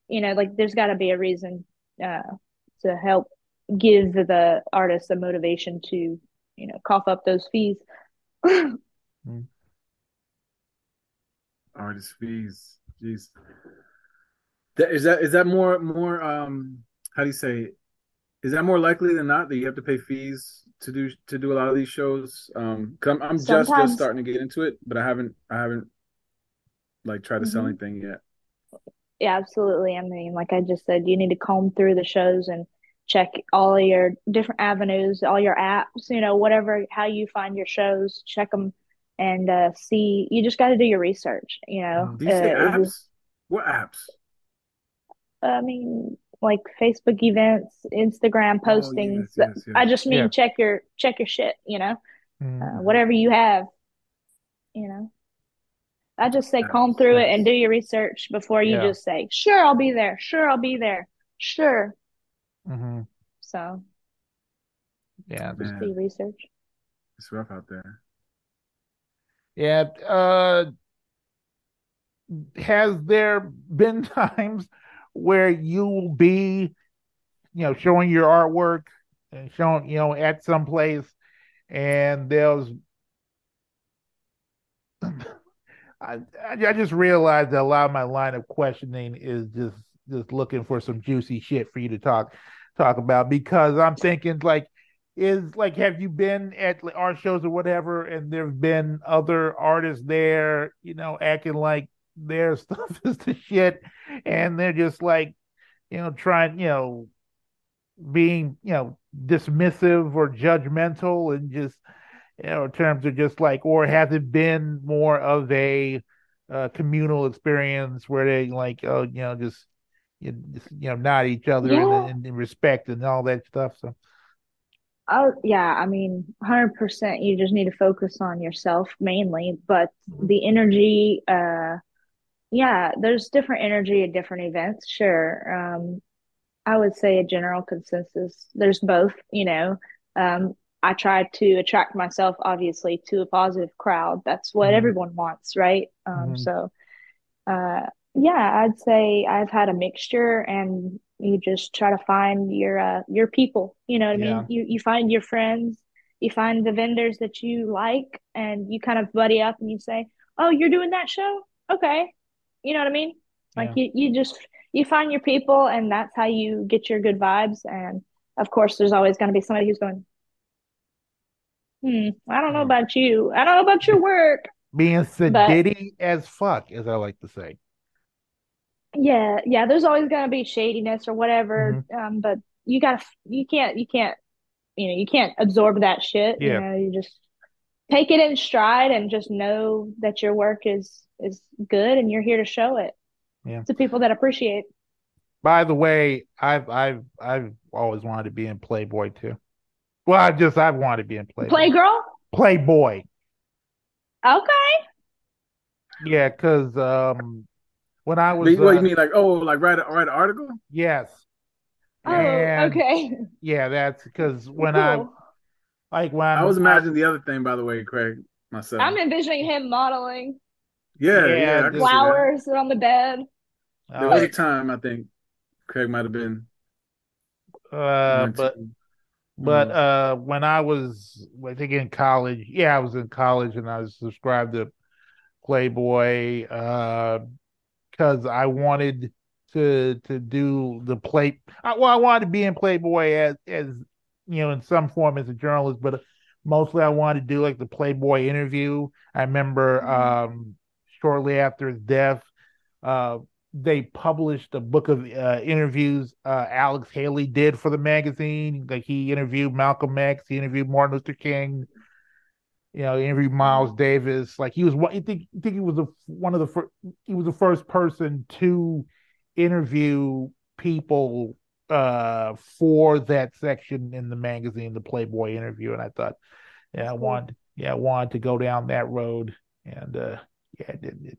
You know, like there's got to be a reason uh, to help give the artist a motivation to, you know, cough up those fees. Artist fees. Jeez. That, is that is that more more um how do you say is that more likely than not that you have to pay fees to do to do a lot of these shows? Um, 'cause I'm, I'm just just starting to get into it, but I haven't I haven't like tried to sell Mhm. anything yet. Yeah, absolutely. I mean, like I just said, you need to comb through the shows and check all your different avenues, all your apps, you know, whatever, how you find your shows, check them and uh, see. You just got to do your research, you know. You Uh, apps? this- What apps? I mean, like Facebook events, Instagram Oh, postings. yes, yes, yes. I just mean Yeah. check your check your shit, you know. Mhm. uh, whatever you have, you know. I just say comb through it and do your research before you Yeah. just say, sure, I'll be there. Sure, I'll be there. Sure. Mhm. So Yeah. just Man, do research. it's rough out there. Yeah. Uh, has there been times where you will be, you know, showing your artwork and showing, you know, at some place and there's I, I I just realized that a lot of my line of questioning is just just looking for some juicy shit for you to talk talk about because I'm thinking like is like have you been at art shows or whatever and there've been other artists there you know acting like their stuff is the shit and they're just like you know trying you know being you know dismissive or judgmental and just you know in terms of just like or has it been more of a uh, communal experience where they like oh you know just you, you know nod each other Yeah. and, and respect and all that stuff so Oh, yeah, I mean, 100% you just need to focus on yourself mainly, but Mhm. the energy, uh, yeah, there's different energy at different events, sure. Um, I would say a general consensus. There's both, you know. Um, I try to attract myself, obviously, to a positive crowd. That's what Mhm. everyone wants, right? Um, Mhm. so, uh, yeah, I'd say I've had a mixture, and you just try to find your uh, your people. You know what I Yeah. mean? You you find your friends, you find the vendors that you like, and you kind of buddy up, and you say, "Oh, you're doing that show? Okay." You know what I mean? Like Yeah. you, you just you find your people, and that's how you get your good vibes. And of course, there's always going to be somebody who's going, "Hmm, I don't know Hmm. about you. I don't know about your work." being But sedity as fuck as I like to say yeah, yeah, there's always going to be shadiness or whatever. Mhm. Um, but you gotta, you can't, you can't, you know, you can't absorb that shit. You Yeah. know, you just take it in stride and just know that your work is is good and you're here to show it Yeah. to people that appreciate. By the way, I've I've I've always wanted to be in Playboy too. Well, I just I've wanted to be in Playboy. Playgirl? Playboy. Okay. Yeah, because um, when I was. What do uh, you mean, like oh, like write a, write an article? Yes. Oh, And- okay. Yeah, that's because when I like when I was imagining the other thing, by the way, Craig. Myself. I'm envisioning him modeling yeah, Yeah, yeah. I that. flowers on the bed. There was a time I think Craig might have been. uh, but But Mm. uh, when I was, I think in college, yeah, I was in college and I was subscribed to Playboy because I wanted to to do the play. I, well, I wanted to be in Playboy as as you know in some form as a journalist, but mostly I wanted to do like the Playboy interview. I remember um, shortly after his death, uh, they published a book of uh, interviews uh, Alex Haley did for the magazine. Like he interviewed Malcolm X, he interviewed Martin Luther King, you know, interviewed Miles Davis. Like he was one. I think, I think he was the one of the first. He was the first person to interview people uh, for that section in the magazine, the Playboy interview. And I thought, yeah, I wanted, yeah, I wanted to go down that road, and uh, yeah, it, it,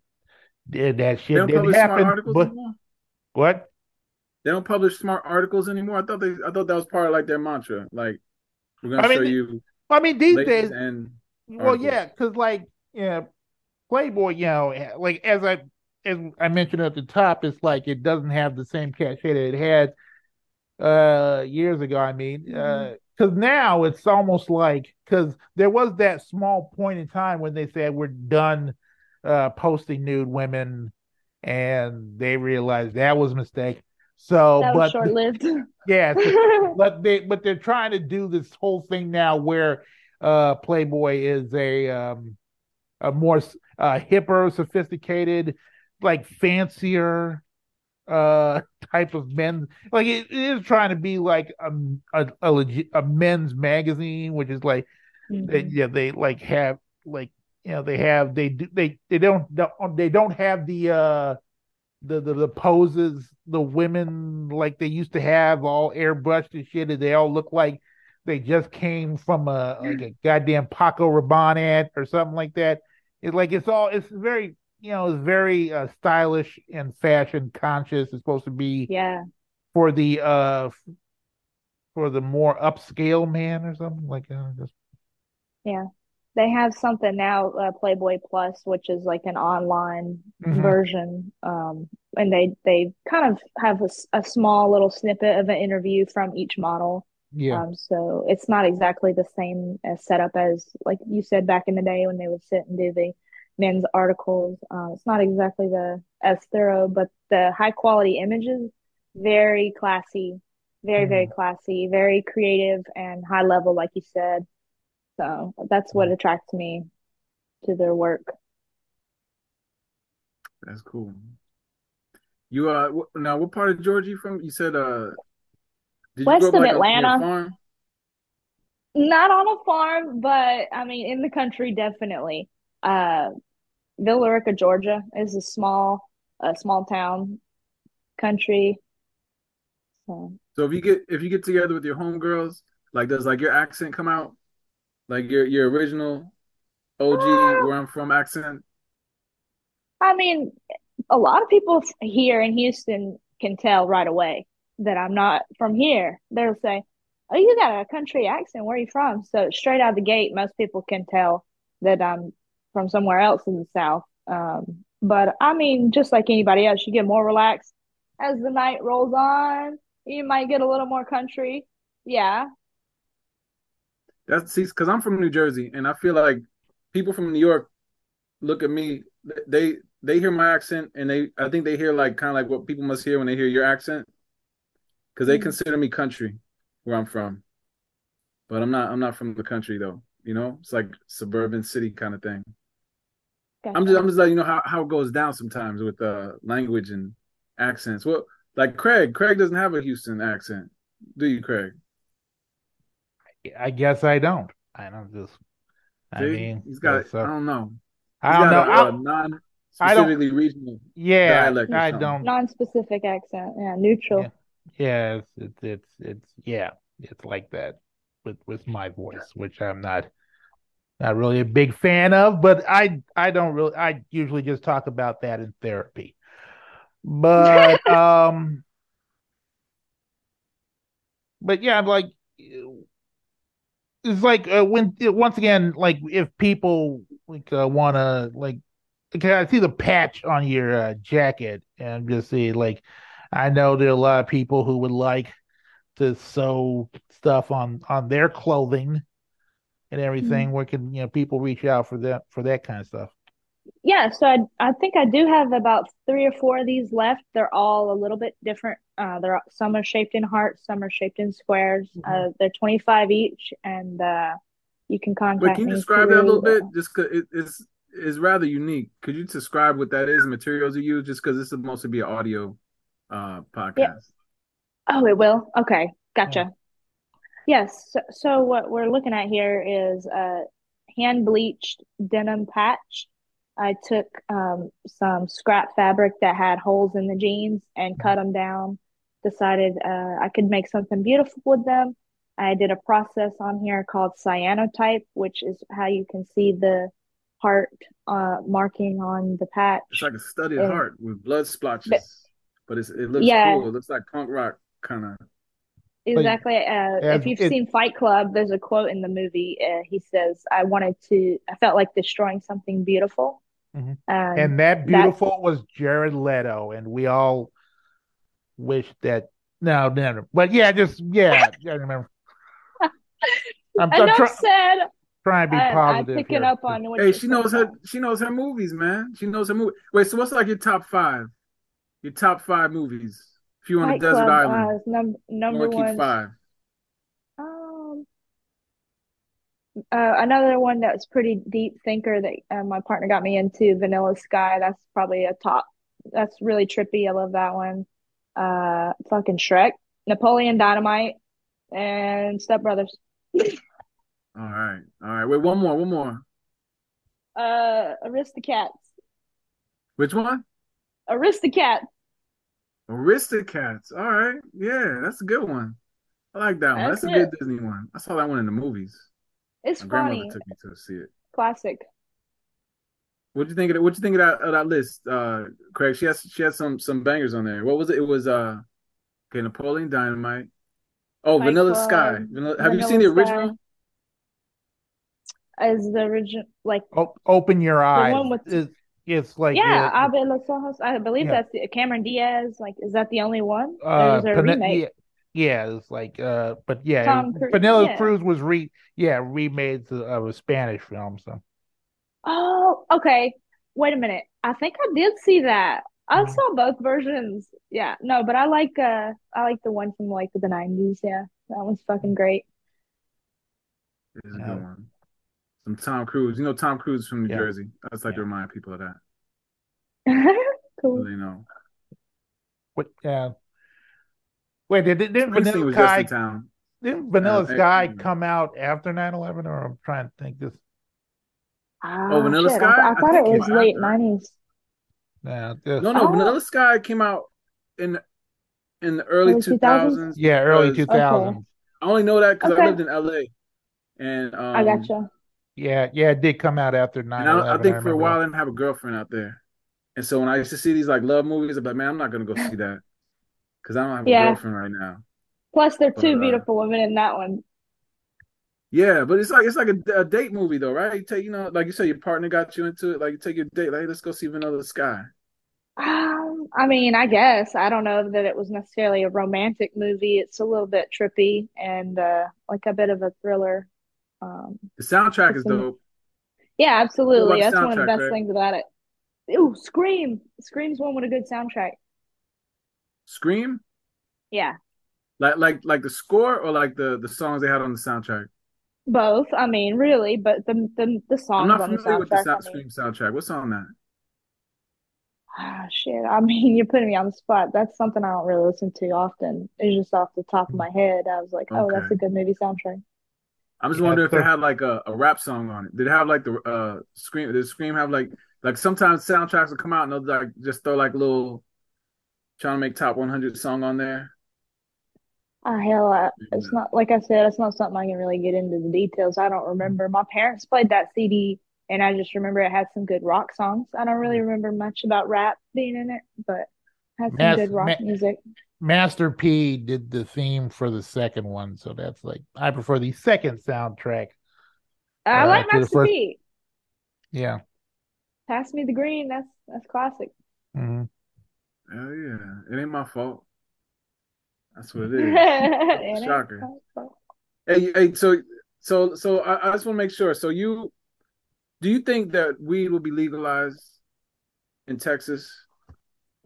did that shit didn't happen. But anymore. what? They don't publish smart articles anymore. I thought they. I thought that was part of like their mantra. Like we're gonna I mean, show you I mean, these days, and Well, articles. yeah, because like, yeah, Playboy, you know, like as I as I mentioned at the top, it's like it doesn't have the same cachet that it had uh years ago. I mean, uh, because now it's almost like because there was that small point in time when they said we're done uh posting nude women, and they realized that was a mistake. So, That was but short lived. yeah, so- but they but they're trying to do this whole thing now where uh Playboy is a um a more uh hipper, sophisticated, like fancier uh type of men like it, it is trying to be like a a a, legit, a men's magazine which is like they, Mhm. yeah they like have like you know they have they do they they don't they don't have the uh the, the the poses the women like they used to have all airbrushed and shit and they all look like they just came from a like a goddamn Paco Rabanne ad or something like that. It's like it's all it's very you know it's very uh, stylish and fashion conscious. It's supposed to be Yeah. for the uh for the more upscale man or something like uh, just yeah. They have something now, uh, Playboy Plus, which is like an online Mhm. version. Um, and they they kind of have a small little snippet of an interview from each model. Yeah Um, so it's not exactly the same as setup as like you said back in the day when they would sit and do the men's articles. Uh, it's not exactly the as thorough, but the high quality images, very classy, very, very classy, very creative and high level, like you said. So that's what attracts me to their work. That's cool. You uh now what part of Georgia you from? You said uh did West of like a- a Atlanta. Not on a farm, but I mean, in the country, definitely. Uh, Villa Rica, Georgia is a small, a small town country. So So if you get if you get together with your homegirls, like does like your accent come out? Like your your original OG Uh, where I'm from accent? I mean, a lot of people here in Houston can tell right away that I'm not from here. They'll say, "Oh, you got a country accent. Where are you from?" So straight out the gate, most people can tell that I'm from somewhere else in the South. Um, but I mean, just like anybody else, you get more relaxed as the night rolls on. You might get a little more country. Yeah. That's because I'm from New Jersey, and I feel like people from New York look at me. They they hear my accent, and they I think they hear like kind of like what people must hear when they hear your accent, because they Mm. consider me country where I'm from. But I'm not. I'm not from the country though. You know, it's like suburban city kind of thing. I'm just I'm just letting you know how, how it goes down sometimes with uh language and accents. Well, like Craig, Craig doesn't have a Houston accent, do you, Craig? I guess I don't I don't just I See? mean he's got. so- I don't know. I don't know got a, I- a non I don't- specifically regional. yeah dialect or I don't non-specific accent. Yeah, neutral. Yeah. Yeah, it's it's it's, it's yeah, it's like that with with my voice, which I'm not not really a big fan of, but I I don't really I usually just talk about that in therapy. But um, but yeah, like it's like uh, when once again, like if people like uh, want to like, okay, I see the patch on your uh, jacket and just see like, I know there are a lot of people who would like to sew stuff on on their clothing and everything. Mhm. Where can you know people reach out for that for that kind of stuff? Yeah, so I I think I do have about three or four of these left. They're all a little bit different. Uh, they're some are shaped in hearts, some are shaped in squares. Mhm. Uh, they're 25 each, and uh, you can Wait, contact can you me describe that a little through. bit? Just cause it, it's is rather unique. Could you describe what that is, materials you use? Just because this is mostly be an audio uh Yeah. podcast. Oh, it will. Okay, Yeah. gotcha. Yes. So, so what we're looking at here is a hand bleached denim patch. I took um, some scrap fabric that had holes in the jeans and cut them down. Decided uh, I could make something beautiful with them. I did a process on here called cyanotype, which is how you can see the heart uh, marking on the patch. It's like a studied And heart with blood splotches, but it's it looks yeah, cool. It looks like punk rock kind of. Exactly. Uh, if you've it, seen Fight Club, there's a quote in the movie. Uh, he says, "I wanted to. I felt like destroying something beautiful." mhm. And and that that, beautiful was Jared Leto, and we all wish that. No, no, but yeah, just yeah, I remember. I'm, I'm try, said. trying to be I, I positive pick it here. up on what Hey, she knows her. down. She knows her movies, man. She knows her movie. Wait, so what's like your top five? Your top five movies? If you on a desert Club island, uh, is num number one. five. Um, uh, another one that was pretty deep thinker that uh, my partner got me into, Vanilla Sky. That's probably a top. That's really trippy. I love that one. Uh, fucking Shrek, Napoleon Dynamite, and Step Brothers. All right, all right. Wait, one more, one more. Uh, Aristocats. Which one? Aristocats. Aristocats. All right, yeah, that's a good one. I like that one. That's That's a good. Disney one. I saw that one in the movies. It's My grandmother funny. took me to see it. Classic. What'd you think of it? What'd you think of that of that list, uh, Craig? She has she has some some bangers on there. What was it? It was uh, okay, Napoleon Dynamite. Oh, Fight Vanilla Sky. Vanilla, have you seen the Vanilla Sky original? is the original, like O- open your the eyes. one with, It's, it's like yeah, uh, Abre Los Ojos. I believe yeah, that's the, Cameron Diaz. Like, is that the only one? uh, There's a remake. yeah, yeah. It's like uh, but yeah, Tom Cruise. Vanilla Yeah. Cruz was re yeah remade of a Spanish film. So Oh, okay. Wait a minute. I think I did see that. I mhm. saw both versions. Yeah, no, but I like uh I like the one from like the 90s. Yeah, that one's fucking great. This Some Tom Cruise. You know Tom Cruise from New yeah, Jersey. I just like to remind people of that so Cool. they know. What? Yeah. Wait, did, didn't Vanilla was just in Sky town. didn't Uh, Vanilla eh, Sky you know. come out after 9/11 or I'm trying to think this Oh, Ah, Vanilla shit. I, Sky? I I thought think it was late after. 90s. yeah, this No, no, Oh, Vanilla Sky came out in in the early early 2000s? 2000s yeah, early because Okay. 2000s. I only know that because I lived in LA and I um gotcha. Yeah, yeah, it did come out after and I, I 9/11. I think for a while I didn't have a girlfriend out there. And so when I used to see these like love movies, I'm like, man, I'm not gonna go see that because I don't have a Yeah. girlfriend right now. Plus, there are But two uh beautiful women in that one. yeah, but it's like it's like a, a date movie though, right? You take you know, like you said, your partner got you into it. Like you take your date, like hey, let's go see Vanilla Sky. Um, I mean, I guess I don't know that it was necessarily a romantic movie. It's a little bit trippy and uh like a bit of a thriller. Um, The soundtrack is dope. yeah, absolutely. That's one of the best Craig? things about it. Ooh, Scream. Scream's one with a good soundtrack. Scream? Yeah, Like like like the score or like the the songs they had on the soundtrack? both. I mean, really, but the the the I'm not on the familiar with the sound, I mean, Scream soundtrack. What's on that? ah, shit. I mean, you're putting me on the spot. That's something I don't really listen to often. It's just off the top of my head. I was like, oh, Okay. that's a good movie soundtrack. I'm just Yeah, wondering if it had like a, a rap song on it. Did it have like the uh Scream? Did Scream have like like sometimes soundtracks will come out and they'll like just throw like little trying to make top 100 song on there. Ah, hell, I, it's not. not like I said, it's not something I can really get into the details. I don't remember. My parents played that CD, and I just remember it had some good rock songs. I don't really remember much about rap being in it, but Has some Mas- good rock ma- music. Master P did the theme for the second one, so that's like I prefer the second soundtrack. I Uh, like Master first- P. Yeah. Pass me the green. That's that's classic. hmm Hell yeah. It ain't my fault. That's what it is. It Shocker. Hey, hey, so so so I, I just want to make sure. So you do you think that weed will be legalized in Texas?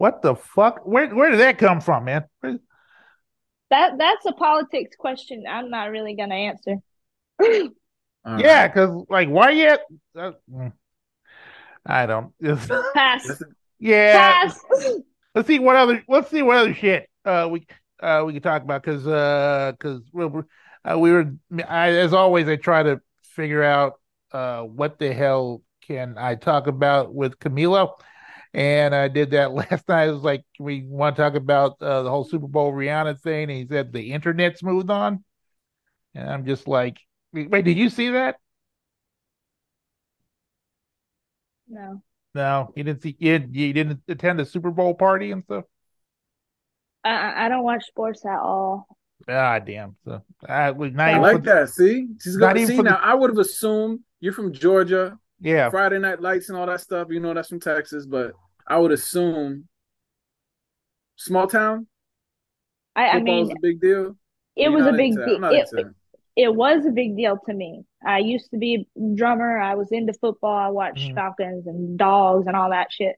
What the fuck? Where where did that come from, man? Where- That that's a politics question. I'm not really gonna answer. All yeah, because like why yet? Uh. I don't. Pass. Yeah. Pass. Let's see what other. Let's see what other shit uh we uh we can talk about because uh because we were uh, we were I, as always I try to figure out uh what the hell can I talk about with Camilo. And I did that last night. It was like, we want to talk about uh, the whole Super Bowl Rihanna thing. And he said the internet's moved on. And I'm just like, wait, did you see that? No. No, you didn't see. You, you didn't attend the Super Bowl party and stuff. I- I I don't watch sports at all. Ah, damn. So I was not I like for- that. See, she's Not gonna even see for the- now. I would have assumed you're from Georgia, Yeah, Friday Night Lights and all that stuff. You know that's from Texas, but I would assume small town I, I mean, a big deal. it was a big deal. It, it was a big deal to me. I used to be a drummer. I was into football. I watched Mhm. Falcons and Dogs and all that shit.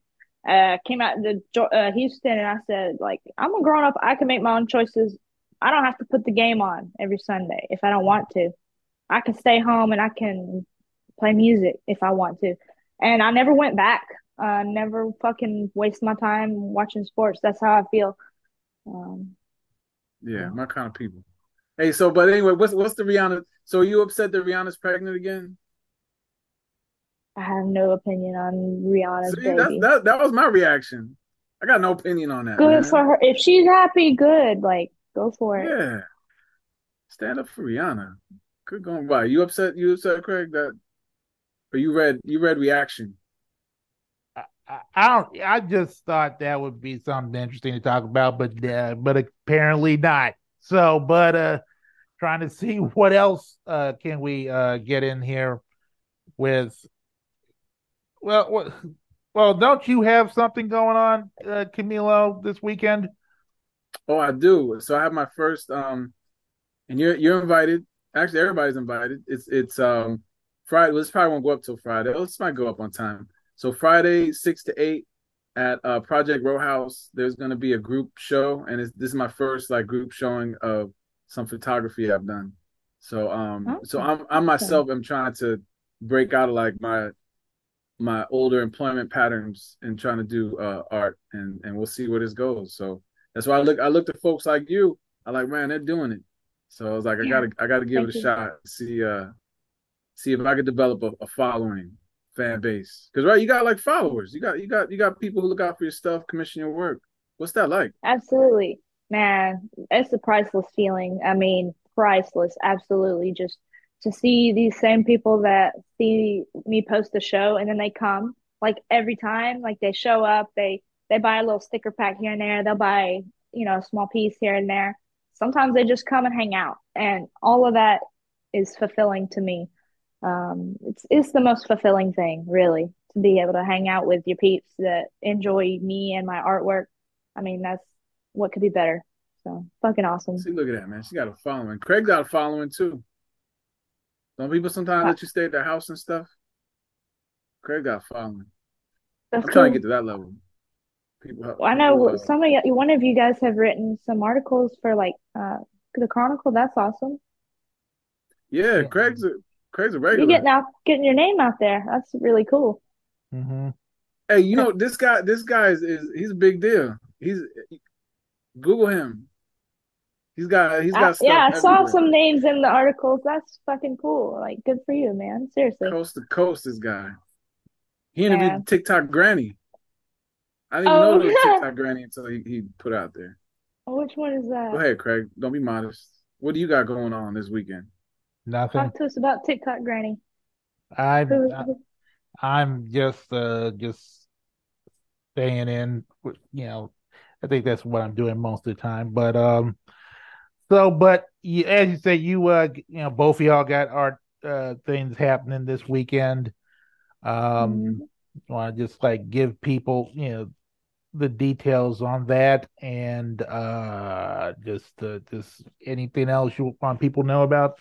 Uh, came out to uh, Houston and I said, like, I'm a grown up. I can make my own choices. I don't have to put the game on every Sunday if I don't want to. I can stay home and I can play music if I want to. And I never went back. Uh, never fucking waste my time watching sports. That's how I feel. Um, Yeah, my kind of people. Hey, so but anyway, what's what's the Rihanna? So are you upset that Rihanna's pregnant again? I have no opinion on Rihanna's See, baby. that that was my reaction. I got no opinion on that. Good man. for her. If she's happy, good. Like, go for it. Yeah. Stand up for Rihanna. Good going by. You upset you upset, Craig, that or you read you read reaction. I, don't. I just thought that would be something interesting to talk about, but uh, but apparently not. So, but uh, trying to see what else uh can we uh get in here with. Well, well, don't you have something going on, uh, Camilo, this weekend? Oh, I do. So I have my first um and you're you're invited. Actually everybody's invited. It's it's um Friday. Well, this probably won't go up till Friday. This might go up on time. So Friday, six to eight at uh Project Row House, there's gonna be a group show, and it's, this is my first like group showing of some photography I've done. So um so I'm I myself am trying to break out of like my my older employment patterns and trying to do uh art and and we'll see where this goes. So that's why I look I looked at folks like you. I like, man, they're doing it. So I was like, I gotta I gotta give Thank it a you. shot. See uh see if I could develop a, a following fan base. Cause right, you got like followers. You got you got you got people who look out for your stuff, commission your work. What's that like? Absolutely. Man, it's a priceless feeling. I mean, priceless. Absolutely. Just to see these same people that see me post the show and then they come like every time, like they show up, they they buy a little sticker pack here and there, they'll buy, you know, a small piece here and there. Sometimes they just come and hang out, and all of that is fulfilling to me. Um, it's it's the most fulfilling thing, really, to be able to hang out with your peeps that enjoy me and my artwork. I mean, that's what could be better. So fucking awesome. See, look at that, man. She got a following. Craig got a following too. Don't people sometimes let you stay at their house and stuff? Craig got a following. That's I'm trying to get to that level. People, I know people, uh, some of you, one of you guys have written some articles for like uh the Chronicle. That's awesome. yeah, Yeah. Craig's a Craig's a You're regular. getting out, getting your name out there. That's really cool. Mm-hmm. Hey, you know this guy. This guy is, is he's a big deal. He's Google him. He's got he's got I, stuff. yeah, I saw some names in the articles. That's fucking cool. Like, good for you, man. Seriously. coast to coast. This guy. He interviewed Yeah. TikTok Granny. I didn't Oh. know there was TikTok Granny until he, he put out there. Oh, which one is that? Go ahead, Craig. Don't be modest. What do you got going on this weekend? Nothing. Talk to us about TikTok Granny. I'm I I'm just uh just staying in. You know, I think that's what I'm doing most of the time. But um, so but you, as you say, you uh, you know, both of y'all got art uh things happening this weekend. Um, Mhm. want to just like give people, you know, the details on that and uh just uh, just anything else you want people to know about?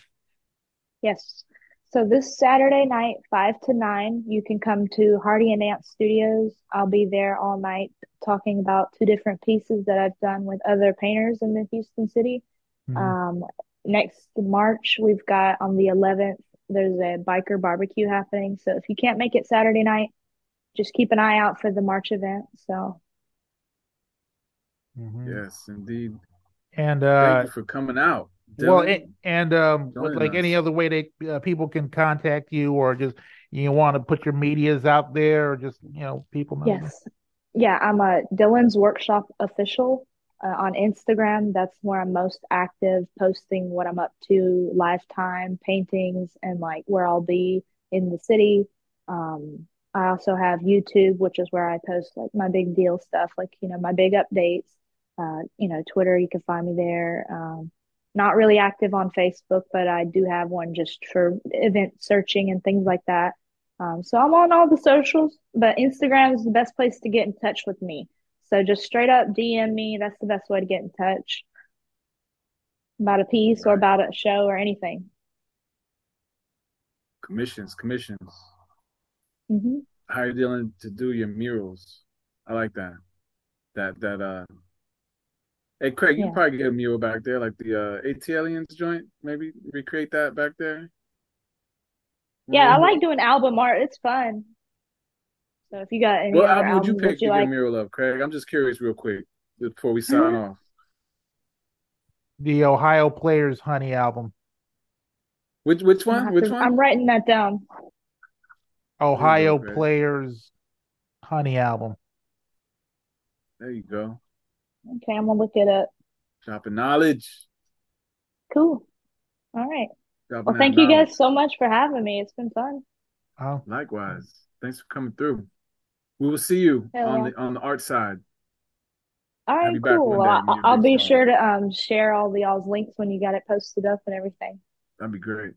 Yes. So this Saturday night, five to nine, you can come to Hardy and Nance Studios. I'll be there all night talking about two different pieces that I've done with other painters in the Houston city. Mhm. Um, next March, we've got on the 11th, there's a biker barbecue happening. So if you can't make it Saturday night, just keep an eye out for the March event. So Mhm. Yes, indeed. And Thank uh you for coming out. Well Dylan, and um with joining like any other way that uh, people can contact you or just you want to put your medias out there or just you know people know yes, yeah, I'm a Dylan's Workshop official uh, on Instagram. That's where I'm most active, posting what I'm up to, lifetime paintings, and like where I'll be in the city. Um, I also have YouTube, which is where I post like my big deal stuff, like you know my big updates. Uh, you know, Twitter, you can find me there. Um, not really active on Facebook, but I do have one just for event searching and things like that. Um, so I'm on all the socials, but Instagram is the best place to get in touch with me. So just straight up DM me. That's the best way to get in touch about a piece or about a show or anything. commissions, commissions. hmm How you dealing to do your murals? I like that. That that uh. Hey Craig, you Yeah. can probably get a mural back there, like the uh ATLiens joint. Maybe recreate that back there. Yeah, I Mhm. like doing album art. It's fun. So if you got any What other album would you pick that to you get a like, mural of, Craig? I'm just curious, real quick, before we sign Mhm. off. the Ohio Players Honey album. Which which one? Which to- one? I'm writing that down. Ohio Players Honey album. There you go. Okay, I'm gonna look it up. Dropping knowledge. Cool. All right. Dropping Well, thank you knowledge. guys so much for having me. It's been fun. Oh, Likewise. Thanks for coming through. We will see you Hell on yeah. the on the art side. All Have right, you back cool. Well, I, when you're I'll be star. sure to um share all the y'all's links when you got it posted up and everything. That'd be great.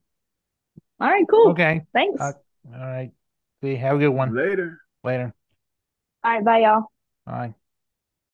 All right, cool. okay. Thanks. Uh, all right. See, have a good one. Later. Later. All right, bye, y'all. Bye.